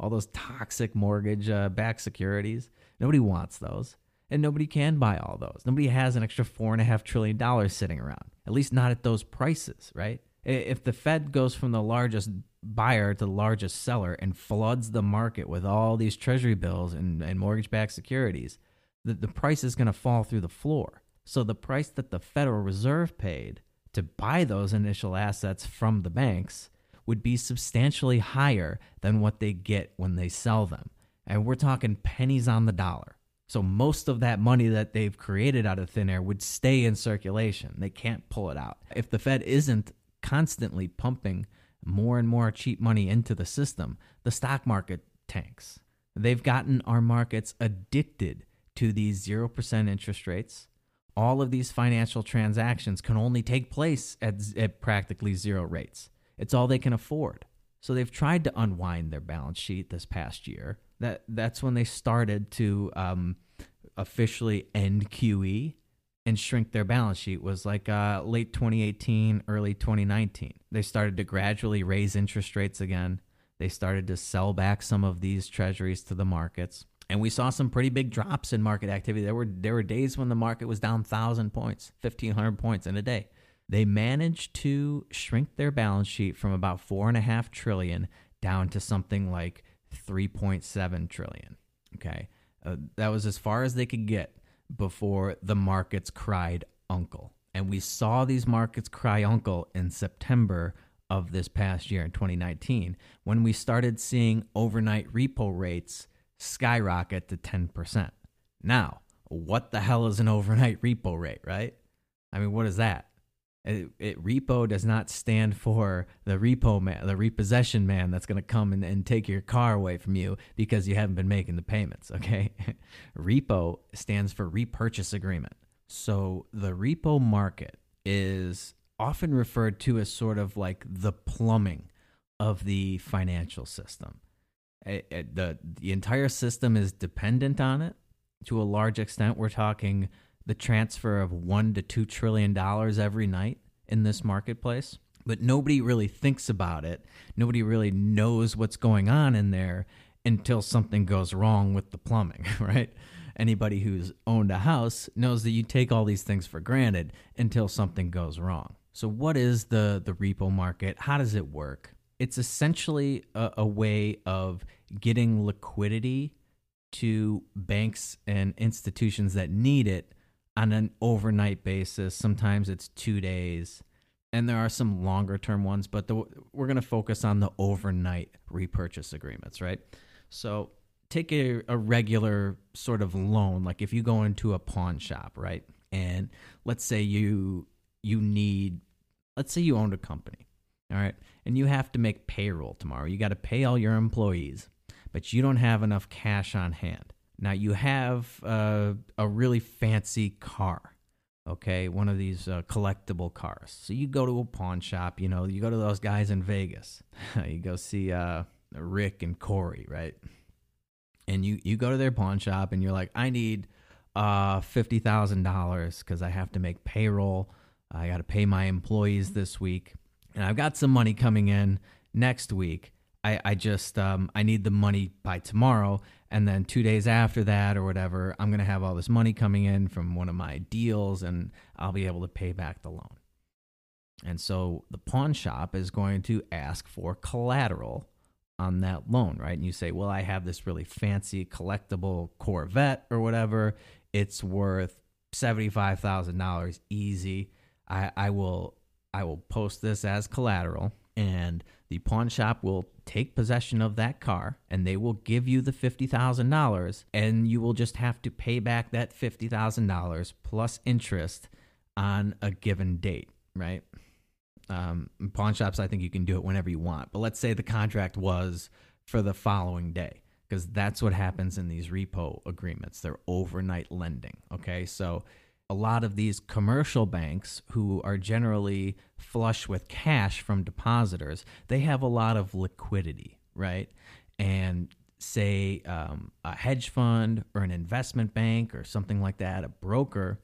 All those toxic mortgage uh, backed securities? Nobody wants those and nobody can buy all those. Nobody has an extra four and a half trillion dollars sitting around, at least not at those prices, right? If the Fed goes from the largest buyer to the largest seller and floods the market with all these treasury bills and, and mortgage backed securities, the, the price is going to fall through the floor. So the price that the Federal Reserve paid to buy those initial assets from the banks would be substantially higher than what they get when they sell them. And we're talking pennies on the dollar. So most of that money that they've created out of thin air would stay in circulation. They can't pull it out. If the Fed isn't constantly pumping more and more cheap money into the system, the stock market tanks. They've gotten our markets addicted to these 0% interest rates. All of these financial transactions can only take place at, at practically zero rates. It's all they can afford. So they've tried to unwind their balance sheet this past year. That that's when they started to um, officially end QE and shrink their balance sheet was like uh, late 2018, early 2019. They started to gradually raise interest rates again. They started to sell back some of these treasuries to the markets. And we saw some pretty big drops in market activity. There were there were days when the market was down 1000 points, 1500 points in a day. They managed to shrink their balance sheet from about four and a half trillion down to something like 3.7 trillion. Okay. Uh, that was as far as they could get before the markets cried uncle. And we saw these markets cry uncle in September of this past year in 2019 when we started seeing overnight repo rates skyrocket to 10%. Now, what the hell is an overnight repo rate, right? I mean, what is that? It, it, repo does not stand for the repo man, the repossession man that's going to come and, and take your car away from you because you haven't been making the payments. Okay. repo stands for repurchase agreement. So the repo market is often referred to as sort of like the plumbing of the financial system. It, it, the, the entire system is dependent on it to a large extent. We're talking the transfer of one to two trillion dollars every night in this marketplace, but nobody really thinks about it. Nobody really knows what's going on in there until something goes wrong with the plumbing, right? Anybody who's owned a house knows that you take all these things for granted until something goes wrong. So, what is the the repo market? How does it work? It's essentially a, a way of getting liquidity to banks and institutions that need it on an overnight basis. Sometimes it's two days, and there are some longer term ones, but the, we're going to focus on the overnight repurchase agreements, right? So take a, a regular sort of loan, like if you go into a pawn shop, right? And let's say you you need, let's say you owned a company, all right, and you have to make payroll tomorrow. You got to pay all your employees, but you don't have enough cash on hand. Now you have uh, a really fancy car, okay, one of these uh, collectible cars. So you go to a pawn shop, you know, you go to those guys in Vegas, you go see uh, Rick and Corey, right? And you you go to their pawn shop and you're like, I need uh, fifty thousand dollars because I have to make payroll. I got to pay my employees this week, and I've got some money coming in next week. I, I just um, I need the money by tomorrow, and then two days after that or whatever, I'm gonna have all this money coming in from one of my deals, and I'll be able to pay back the loan. And so the pawn shop is going to ask for collateral on that loan, right? And you say, well, I have this really fancy collectible Corvette or whatever. It's worth seventy-five thousand dollars easy. I, I will I will post this as collateral and the pawn shop will take possession of that car and they will give you the $50,000 and you will just have to pay back that $50,000 plus interest on a given date, right? Um, pawn shops, I think you can do it whenever you want. But let's say the contract was for the following day because that's what happens in these repo agreements. They're overnight lending. Okay. So a lot of these commercial banks who are generally flush with cash from depositors, they have a lot of liquidity, right? And say um, a hedge fund or an investment bank or something like that, a broker,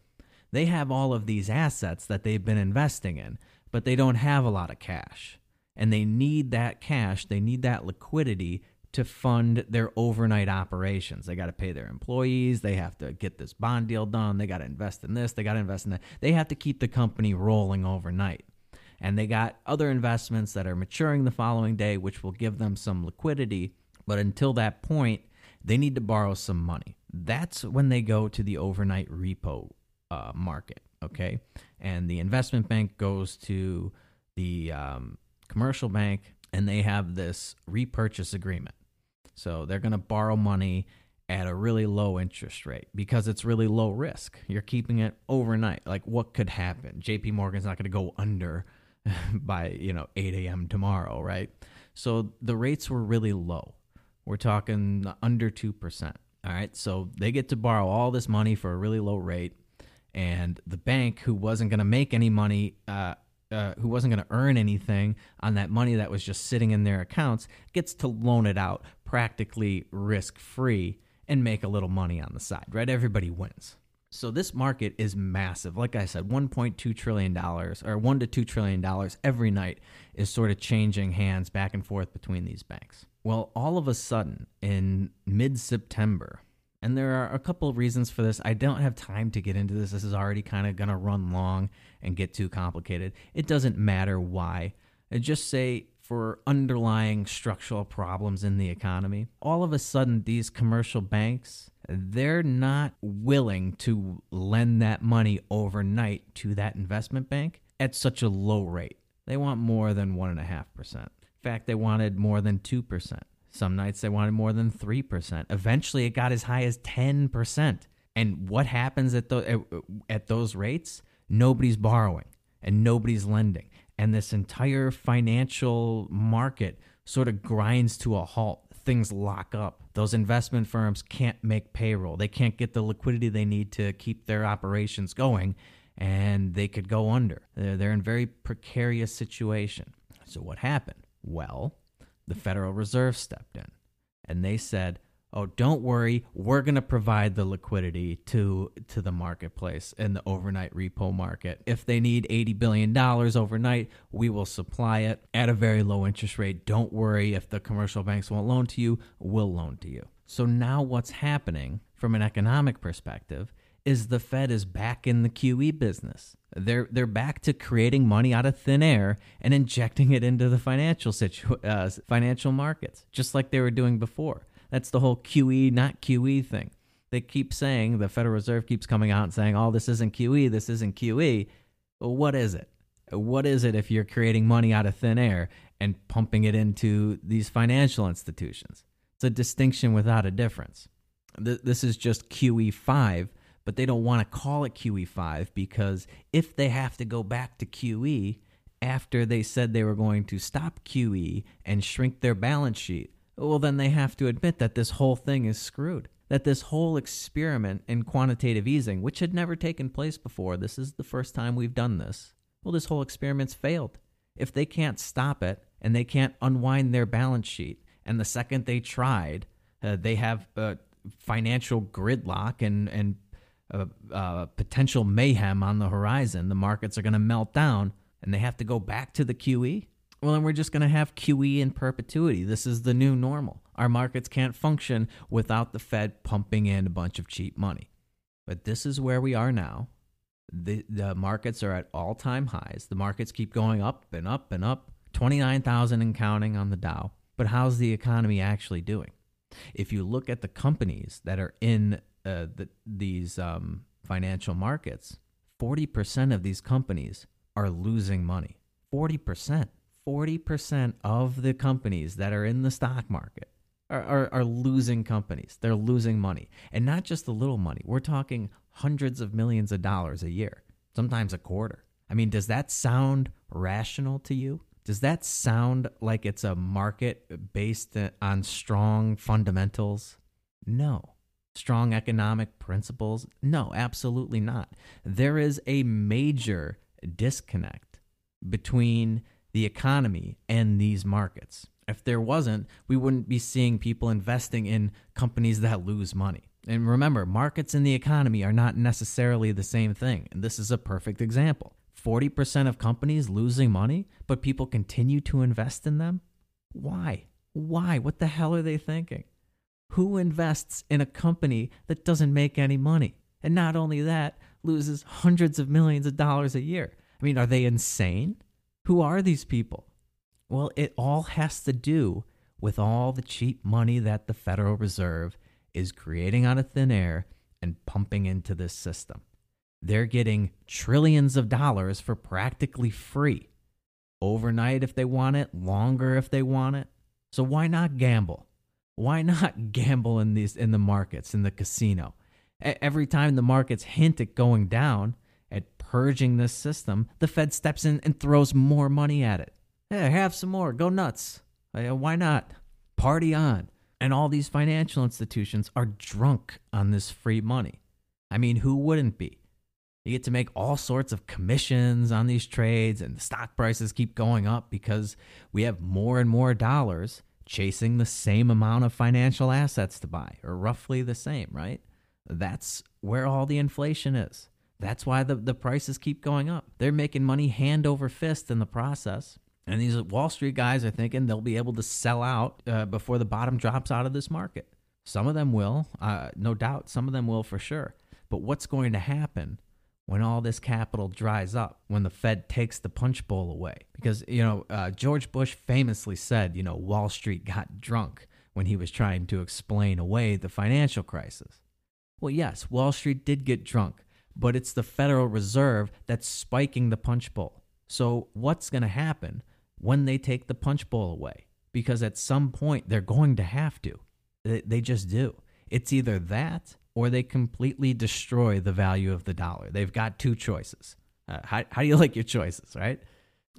they have all of these assets that they've been investing in, but they don't have a lot of cash. And they need that cash, they need that liquidity to fund their overnight operations. They got to pay their employees. They have to get this bond deal done. They got to invest in this. They got to invest in that. They have to keep the company rolling overnight. And they got other investments that are maturing the following day, which will give them some liquidity. But until that point, they need to borrow some money. That's when they go to the overnight repo uh, market. Okay. And the investment bank goes to the um, commercial bank and they have this repurchase agreement. So they're going to borrow money at a really low interest rate because it's really low risk. You're keeping it overnight. Like what could happen? JP Morgan's not going to go under by, you know, 8 a.m. tomorrow, right? So the rates were really low. We're talking under 2%. All right. So they get to borrow all this money for a really low rate. And the bank, who wasn't going to make any money uh, uh, who wasn't going to earn anything on that money that was just sitting in their accounts gets to loan it out practically risk free and make a little money on the side, right? Everybody wins. So this market is massive. Like I said, 1.2 trillion dollars or 1 to 2 trillion dollars every night is sort of changing hands back and forth between these banks. Well, all of a sudden in mid-September, and there are a couple of reasons for this. I don't have time to get into this. This is already kind of going to run long and get too complicated. It doesn't matter why. I just say for underlying structural problems in the economy. All of a sudden these commercial banks, they're not willing to lend that money overnight to that investment bank at such a low rate. They want more than 1.5%. In fact, they wanted more than 2%. Some nights they wanted more than 3%. Eventually, it got as high as 10%. And what happens at, the, at those rates? Nobody's borrowing. and nobody's lending. And this entire financial market sort of grinds to a halt. Things lock up. Those investment firms can't make payroll. They can't get the liquidity they need to keep their operations going, and they could go under. They're, they're in very precarious situation. So what happened? Well, the Federal Reserve stepped in, and they said, oh don't worry we're going to provide the liquidity to to the marketplace and the overnight repo market. If they need 80 billion dollars overnight we will supply it at a very low interest rate. Don't worry if the commercial banks won't loan to you we'll loan to you. So now what's happening from an economic perspective is the Fed is back in the QE business. They're they're back to creating money out of thin air and injecting it into the financial situ- uh, financial markets, just like they were doing before. That's the whole QE, not QE thing. They keep saying, the Federal Reserve keeps coming out and saying, oh, this isn't QE, this isn't QE. Well, what is it? What is it if you're creating money out of thin air and pumping it into these financial institutions? It's a distinction without a difference. This is just QE5, but they don't want to call it QE5 because if they have to go back to QE after they said they were going to stop QE and shrink their balance sheet, well, then they have to admit that this whole thing is screwed. That this whole experiment in quantitative easing, which had never taken place before, this is the first time we've done this. Well, this whole experiment's failed. If they can't stop it and they can't unwind their balance sheet, and the second they tried, uh, they have uh, financial gridlock and and uh, uh potential mayhem on the horizon. The markets are going to melt down, and they have to go back to the QE well, then we're just going to have QE in perpetuity. This is the new normal. Our markets can't function without the Fed pumping in a bunch of cheap money. But this is where we are now. The, the markets are at all time highs. The markets keep going up and up and up, 29,000 and counting on the Dow. But how's the economy actually doing? If you look at the companies that are in uh, the, these um, financial markets, 40% of these companies are losing money. 40%. 40% of the companies that are in the stock market are, are, are, losing companies. They're losing money. And not just the little money. We're talking hundreds of millions of dollars a year, sometimes a quarter. I mean, does that sound rational to you? Does that sound like it's a market based on strong fundamentals? No. Strong economic principles? No, absolutely not. There is a major disconnect between the economy and these markets. If there wasn't, we wouldn't be seeing people investing in companies that lose money. And remember, markets and the economy are not necessarily the same thing. And this is a perfect example. 40% of companies losing money, but people continue to invest in them? Why? Why? What the hell are they thinking? Who invests in a company that doesn't make any money? And not only that, loses hundreds of millions of dollars a year. I mean, are they insane? Who are these people? Well, it all has to do with all the cheap money that the Federal Reserve is creating out of thin air and pumping into this system. They're getting trillions of dollars for practically free. Overnight if they want it, longer if they want it. So why not gamble? Why not gamble in these in the markets in the casino? Every time the markets hint at going down, at purging this system, the Fed steps in and throws more money at it. Hey, have some more. Go nuts. Why not? Party on. And all these financial institutions are drunk on this free money. I mean, who wouldn't be? You get to make all sorts of commissions on these trades, and the stock prices keep going up because we have more and more dollars chasing the same amount of financial assets to buy, or roughly the same, right? That's where all the inflation is. That's why the, the prices keep going up. They're making money hand over fist in the process. And these Wall Street guys are thinking they'll be able to sell out uh, before the bottom drops out of this market. Some of them will, uh, no doubt. Some of them will for sure. But what's going to happen when all this capital dries up, when the Fed takes the punch bowl away? Because, you know, uh, George Bush famously said, you know, Wall Street got drunk when he was trying to explain away the financial crisis. Well, yes, Wall Street did get drunk but it's the Federal Reserve that's spiking the punch bowl. So, what's going to happen when they take the punch bowl away? Because at some point, they're going to have to. They just do. It's either that or they completely destroy the value of the dollar. They've got two choices. Uh, how, how do you like your choices, right?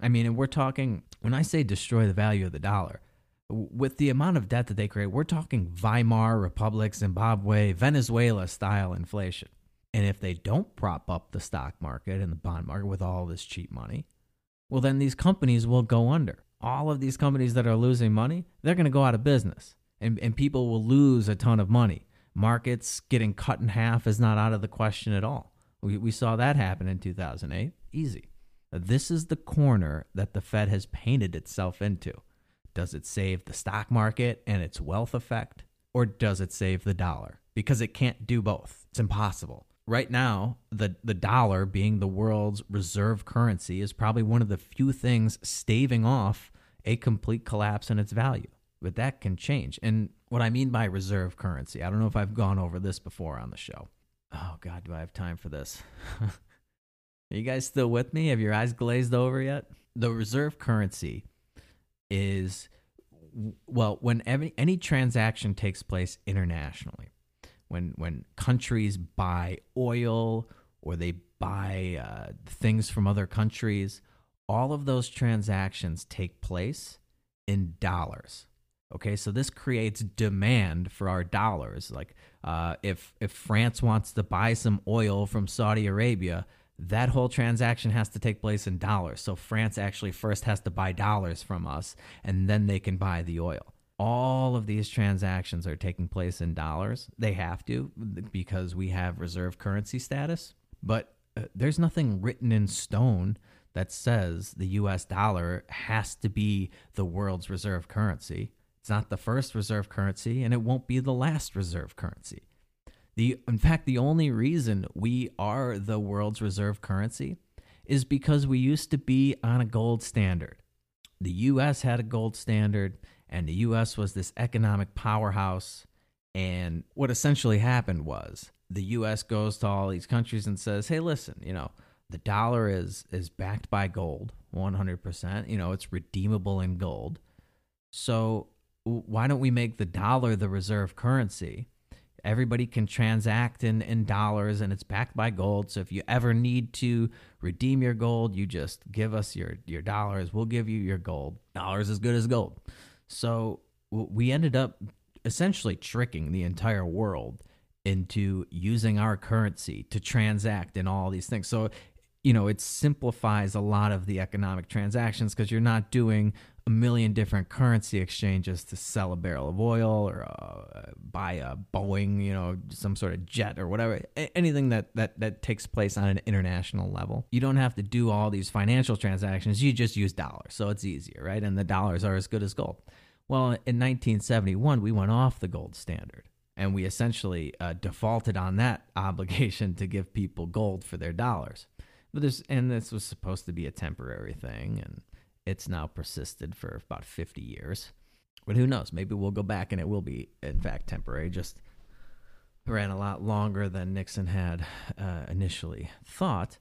I mean, and we're talking, when I say destroy the value of the dollar, with the amount of debt that they create, we're talking Weimar Republic, Zimbabwe, Venezuela style inflation. And if they don't prop up the stock market and the bond market with all this cheap money, well, then these companies will go under. All of these companies that are losing money, they're going to go out of business and, and people will lose a ton of money. Markets getting cut in half is not out of the question at all. We, we saw that happen in 2008. Easy. This is the corner that the Fed has painted itself into. Does it save the stock market and its wealth effect, or does it save the dollar? Because it can't do both. It's impossible. Right now, the, the dollar, being the world's reserve currency, is probably one of the few things staving off a complete collapse in its value. But that can change. And what I mean by reserve currency, I don't know if I've gone over this before on the show. Oh, God, do I have time for this? Are you guys still with me? Have your eyes glazed over yet? The reserve currency is, well, when any, any transaction takes place internationally, when, when countries buy oil or they buy uh, things from other countries, all of those transactions take place in dollars. Okay, so this creates demand for our dollars. Like uh, if if France wants to buy some oil from Saudi Arabia, that whole transaction has to take place in dollars. So France actually first has to buy dollars from us, and then they can buy the oil. All of these transactions are taking place in dollars. They have to because we have reserve currency status. But uh, there's nothing written in stone that says the US dollar has to be the world's reserve currency. It's not the first reserve currency, and it won't be the last reserve currency. The, in fact, the only reason we are the world's reserve currency is because we used to be on a gold standard. The US had a gold standard, and the US was this economic powerhouse. And what essentially happened was the US goes to all these countries and says, hey, listen, you know, the dollar is is backed by gold 100%. You know, it's redeemable in gold. So why don't we make the dollar the reserve currency? Everybody can transact in, in dollars and it's backed by gold. So if you ever need to redeem your gold, you just give us your, your dollars. We'll give you your gold. Dollars as good as gold. So we ended up essentially tricking the entire world into using our currency to transact in all these things. So, you know, it simplifies a lot of the economic transactions because you're not doing a million different currency exchanges to sell a barrel of oil or uh, buy a Boeing, you know, some sort of jet or whatever, anything that, that, that takes place on an international level. You don't have to do all these financial transactions. You just use dollars. So it's easier, right? And the dollars are as good as gold. Well, in 1971, we went off the gold standard and we essentially uh, defaulted on that obligation to give people gold for their dollars. But this, and this was supposed to be a temporary thing. And it's now persisted for about 50 years. But who knows? Maybe we'll go back and it will be, in fact, temporary. Just ran a lot longer than Nixon had uh, initially thought.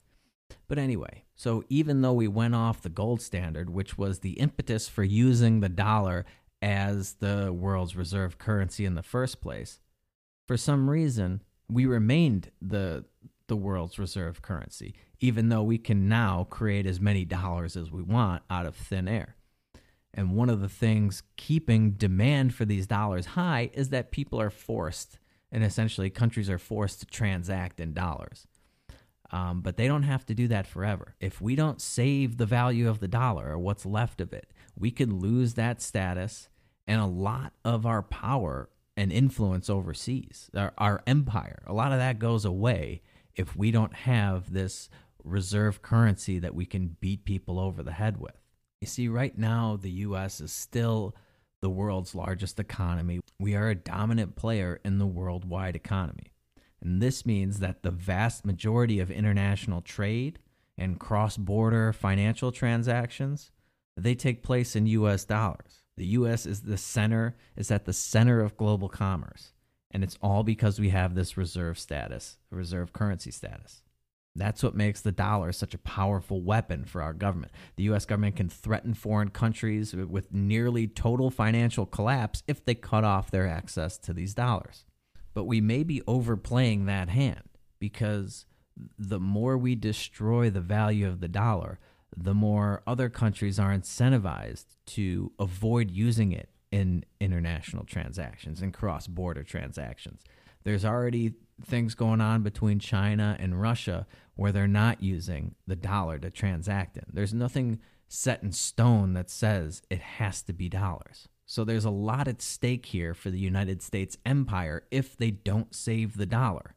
But anyway, so even though we went off the gold standard, which was the impetus for using the dollar as the world's reserve currency in the first place, for some reason, we remained the the world's reserve currency, even though we can now create as many dollars as we want out of thin air. And one of the things keeping demand for these dollars high is that people are forced, and essentially countries are forced to transact in dollars. Um, but they don't have to do that forever. If we don't save the value of the dollar or what's left of it, we could lose that status and a lot of our power and influence overseas, our, our empire. A lot of that goes away if we don't have this reserve currency that we can beat people over the head with. You see, right now, the US is still the world's largest economy. We are a dominant player in the worldwide economy. And this means that the vast majority of international trade and cross-border financial transactions, they take place in US dollars. The US is the center is at the center of global commerce. And it's all because we have this reserve status, a reserve currency status. That's what makes the dollar such a powerful weapon for our government. The US government can threaten foreign countries with nearly total financial collapse if they cut off their access to these dollars. But we may be overplaying that hand because the more we destroy the value of the dollar, the more other countries are incentivized to avoid using it in international transactions and cross border transactions. There's already things going on between China and Russia where they're not using the dollar to transact in. There's nothing set in stone that says it has to be dollars. So there's a lot at stake here for the United States empire if they don't save the dollar.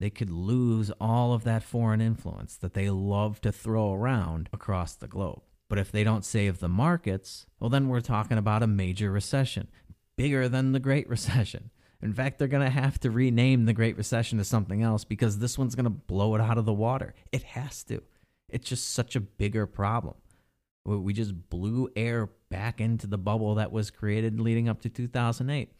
They could lose all of that foreign influence that they love to throw around across the globe. But if they don't save the markets, well, then we're talking about a major recession, bigger than the Great Recession. In fact, they're going to have to rename the Great Recession to something else because this one's going to blow it out of the water. It has to. It's just such a bigger problem. We just blew air back into the bubble that was created leading up to 2008.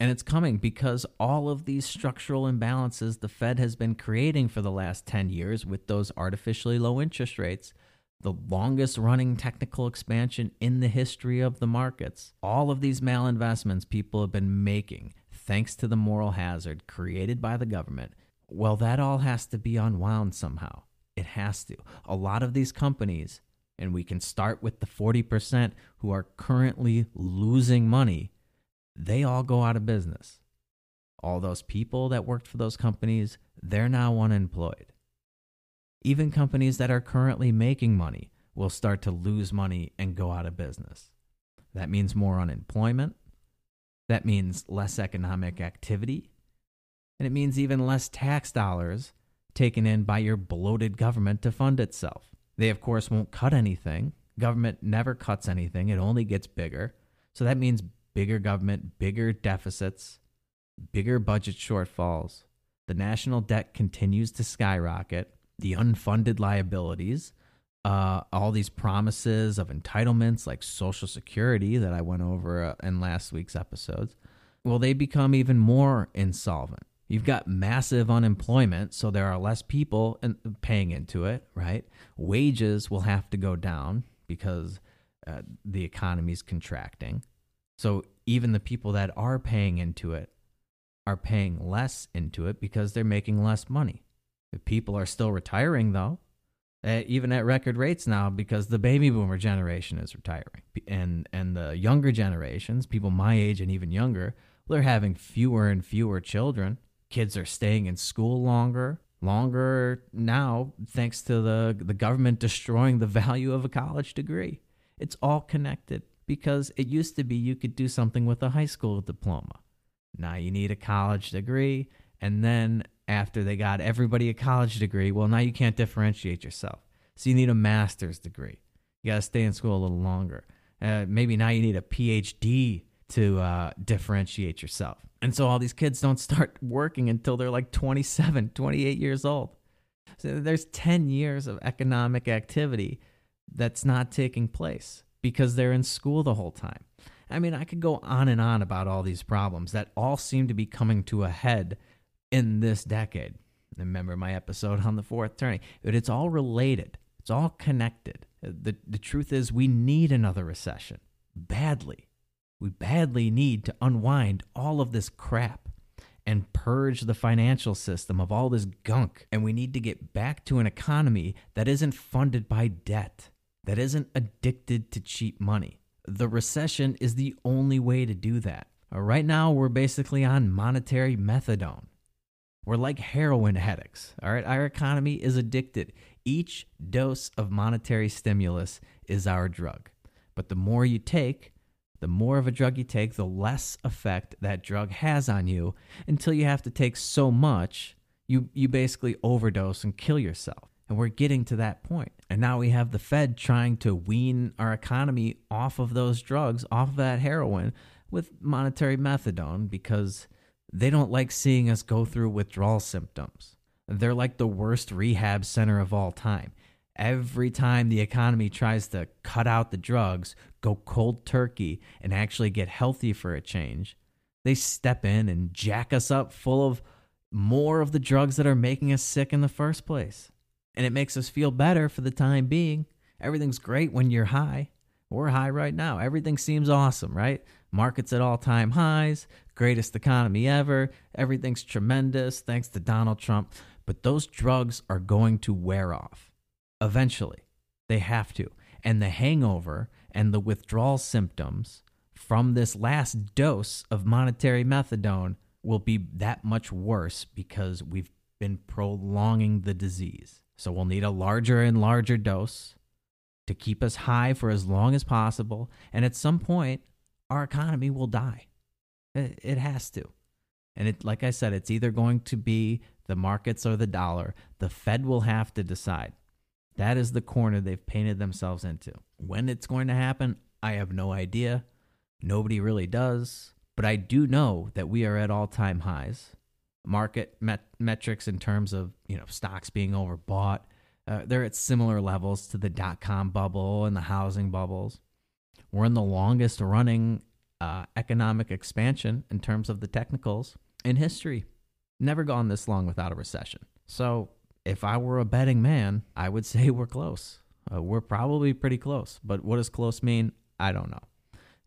And it's coming because all of these structural imbalances the Fed has been creating for the last 10 years with those artificially low interest rates, the longest running technical expansion in the history of the markets. All of these malinvestments people have been making thanks to the moral hazard created by the government. Well, that all has to be unwound somehow. It has to. A lot of these companies, and we can start with the 40% who are currently losing money, they all go out of business. All those people that worked for those companies, they're now unemployed. Even companies that are currently making money will start to lose money and go out of business. That means more unemployment. That means less economic activity. And it means even less tax dollars taken in by your bloated government to fund itself. They, of course, won't cut anything. Government never cuts anything, it only gets bigger. So that means bigger government, bigger deficits, bigger budget shortfalls. The national debt continues to skyrocket. The unfunded liabilities, uh, all these promises of entitlements like Social Security that I went over uh, in last week's episodes, well, they become even more insolvent. You've got massive unemployment, so there are less people in, paying into it, right? Wages will have to go down because uh, the economy is contracting. So even the people that are paying into it are paying less into it because they're making less money. If people are still retiring, though, uh, even at record rates now, because the baby boomer generation is retiring, and and the younger generations, people my age and even younger, they're having fewer and fewer children. Kids are staying in school longer, longer now, thanks to the the government destroying the value of a college degree. It's all connected because it used to be you could do something with a high school diploma. Now you need a college degree, and then after they got everybody a college degree, well, now you can't differentiate yourself. So you need a master's degree. You got to stay in school a little longer. Uh, maybe now you need a PhD to uh, differentiate yourself. And so all these kids don't start working until they're like 27, 28 years old. So there's 10 years of economic activity that's not taking place because they're in school the whole time. I mean, I could go on and on about all these problems that all seem to be coming to a head in this decade. Remember my episode on the fourth turning, but it's all related. It's all connected. The, the truth is, we need another recession badly. We badly need to unwind all of this crap and purge the financial system of all this gunk. And we need to get back to an economy that isn't funded by debt that isn't addicted to cheap money. The recession is the only way to do that. Right now, we're basically on monetary methadone. We're like heroin addicts. All right, our economy is addicted. Each dose of monetary stimulus is our drug. But the more you take, the more of a drug you take, the less effect that drug has on you until you have to take so much, you, you basically overdose and kill yourself. And we're getting to that point. And now we have the Fed trying to wean our economy off of those drugs, off of that heroin with monetary methadone because they don't like seeing us go through withdrawal symptoms. They're like the worst rehab center of all time. Every time the economy tries to cut out the drugs, go cold turkey, and actually get healthy for a change, they step in and jack us up full of more of the drugs that are making us sick in the first place and it makes us feel better for the time being. Everything's great when you're high. We're high right now. Everything seems awesome, right? Markets at all time highs, greatest economy ever. Everything's tremendous thanks to Donald Trump. but those drugs are going to wear off eventually. They have to. And the hangover and the withdrawal symptoms from this last dose of monetary methadone will be that much worse because we've been prolonging the disease. So we'll need a larger and larger dose to keep us high for as long as possible. And at some point, our economy will die. It, has to. And it, like I said, it's either going to be the markets or the dollar. The Fed will have to decide. That is the corner they've painted themselves into. When it's going to happen, I have no idea. Nobody really does. But I do know that we are at all time highs. Market met- metrics in terms of you know stocks being overbought, uh, they're at similar levels to the dot com bubble and the housing bubbles. We're in the longest running uh, economic expansion in terms of the technicals in history. Never gone this long without a recession. So if I were a betting man, I would say we're close. Uh, we're probably pretty close. But what does close mean? I don't know.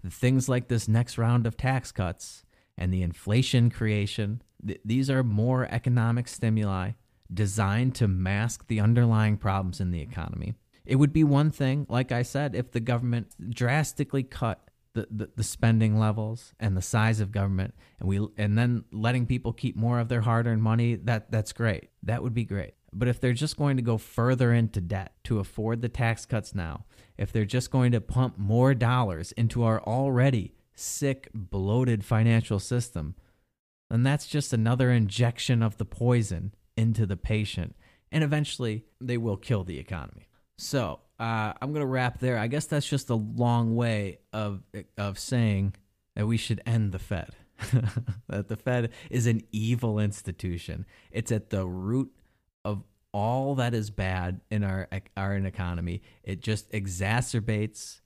The things like this next round of tax cuts and the inflation creation, th- these are more economic stimuli designed to mask the underlying problems in the economy. It would be one thing, like I said, if the government drastically cut the, the, the, spending levels and the size of government and we and then letting people keep more of their hard-earned money that that's great that would be great but if they're just going to go further into debt to afford the tax cuts now if they're just going to pump more dollars into our already sick bloated financial system then that's just another injection of the poison into the patient, and eventually they will kill the economy. So uh, I'm going to wrap there. I guess that's just a long way of of saying that we should end the Fed. that the Fed is an evil institution. It's at the root of all that is bad in our our economy. It just exacerbates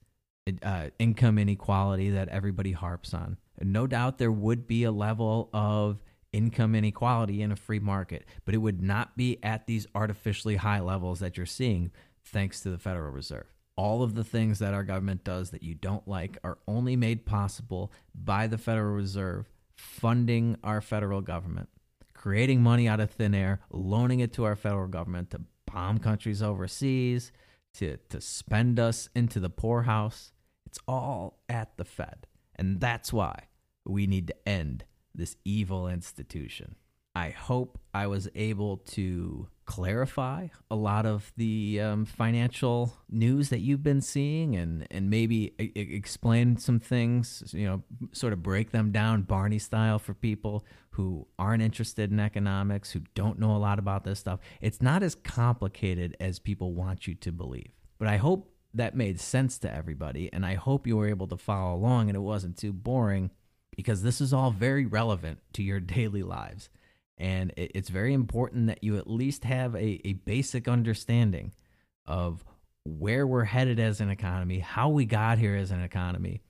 uh, income inequality that everybody harps on. And no doubt there would be a level of income inequality in a free market, but it would not be at these artificially high levels that you're seeing thanks to the Federal Reserve. All of the things that our government does that you don't like are only made possible by the Federal Reserve funding our federal government, creating money out of thin air, loaning it to our federal government to bomb countries overseas, to, to spend us into the poorhouse. It's all at the Fed. And that's why we need to end this evil institution. I hope I was able to clarify a lot of the um, financial news that you've been seeing and, and maybe I- explain some things, you know, sort of break them down Barney style for people who aren't interested in economics, who don't know a lot about this stuff. It's not as complicated as people want you to believe. But I hope that made sense to everybody, and I hope you were able to follow along and it wasn't too boring because this is all very relevant to your daily lives. And it's very important that you at least have a, a basic understanding of where we're headed as an economy, how we got here as an economy,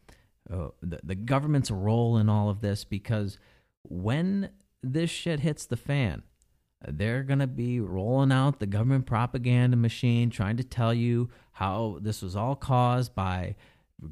uh, the, the government's role in all of this, because when this shit hits the fan, they're going to be rolling out the government propaganda machine trying to tell you how this was all caused by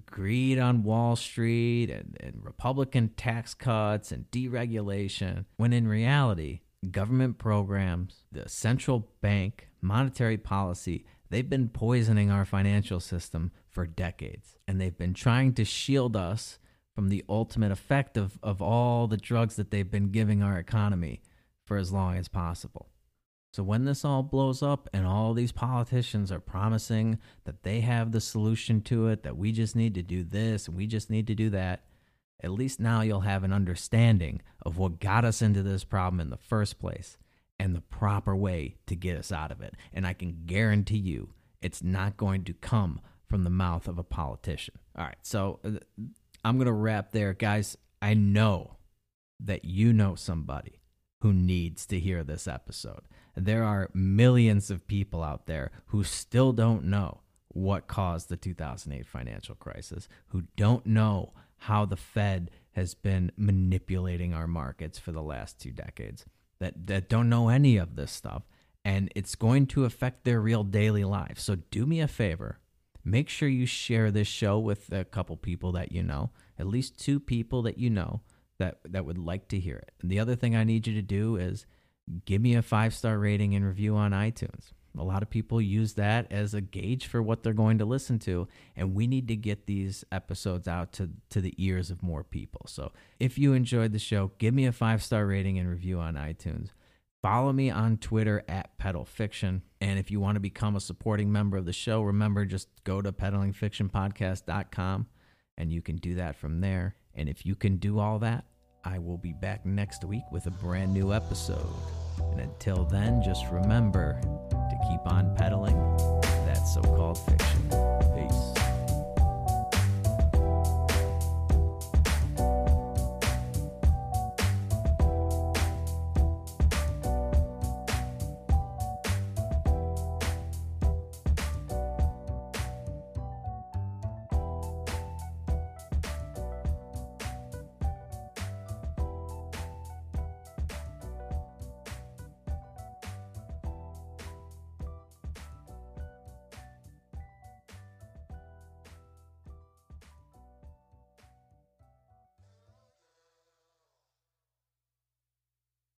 greed on Wall Street and, and Republican tax cuts and deregulation, when in reality, government programs, the central bank, monetary policy, they've been poisoning our financial system for decades. And they've been trying to shield us from the ultimate effect of, of all the drugs that they've been giving our economy for as long as possible. So when this all blows up and all these politicians are promising that they have the solution to it, that we just need to do this and we just need to do that, at least now you'll have an understanding of what got us into this problem in the first place and the proper way to get us out of it. And I can guarantee you it's not going to come from the mouth of a politician. All right, so uh, I'm going to wrap there. Guys, I know that you know somebody who needs to hear this episode there are millions of people out there who still don't know what caused the 2008 financial crisis, who don't know how the Fed has been manipulating our markets for the last two decades, that, that don't know any of this stuff. And it's going to affect their real daily lives. So do me a favor. Make sure you share this show with a couple people that you know, at least two people that you know that, that would like to hear it. And the other thing I need you to do is give me a five star rating and review on iTunes. A lot of people use that as a gauge for what they're going to listen to, and we need to get these episodes out to, to the ears of more people. So if you enjoyed the show, give me a five star rating and review on iTunes. Follow me on Twitter at Pedal Fiction. And if you want to become a supporting member of the show, remember just go to pedalingfictionpodcast.com and you can do that from there. And if you can do all that, I will be back next week with a brand new episode. And until then, just remember to keep on pedaling that so called fiction. Peace.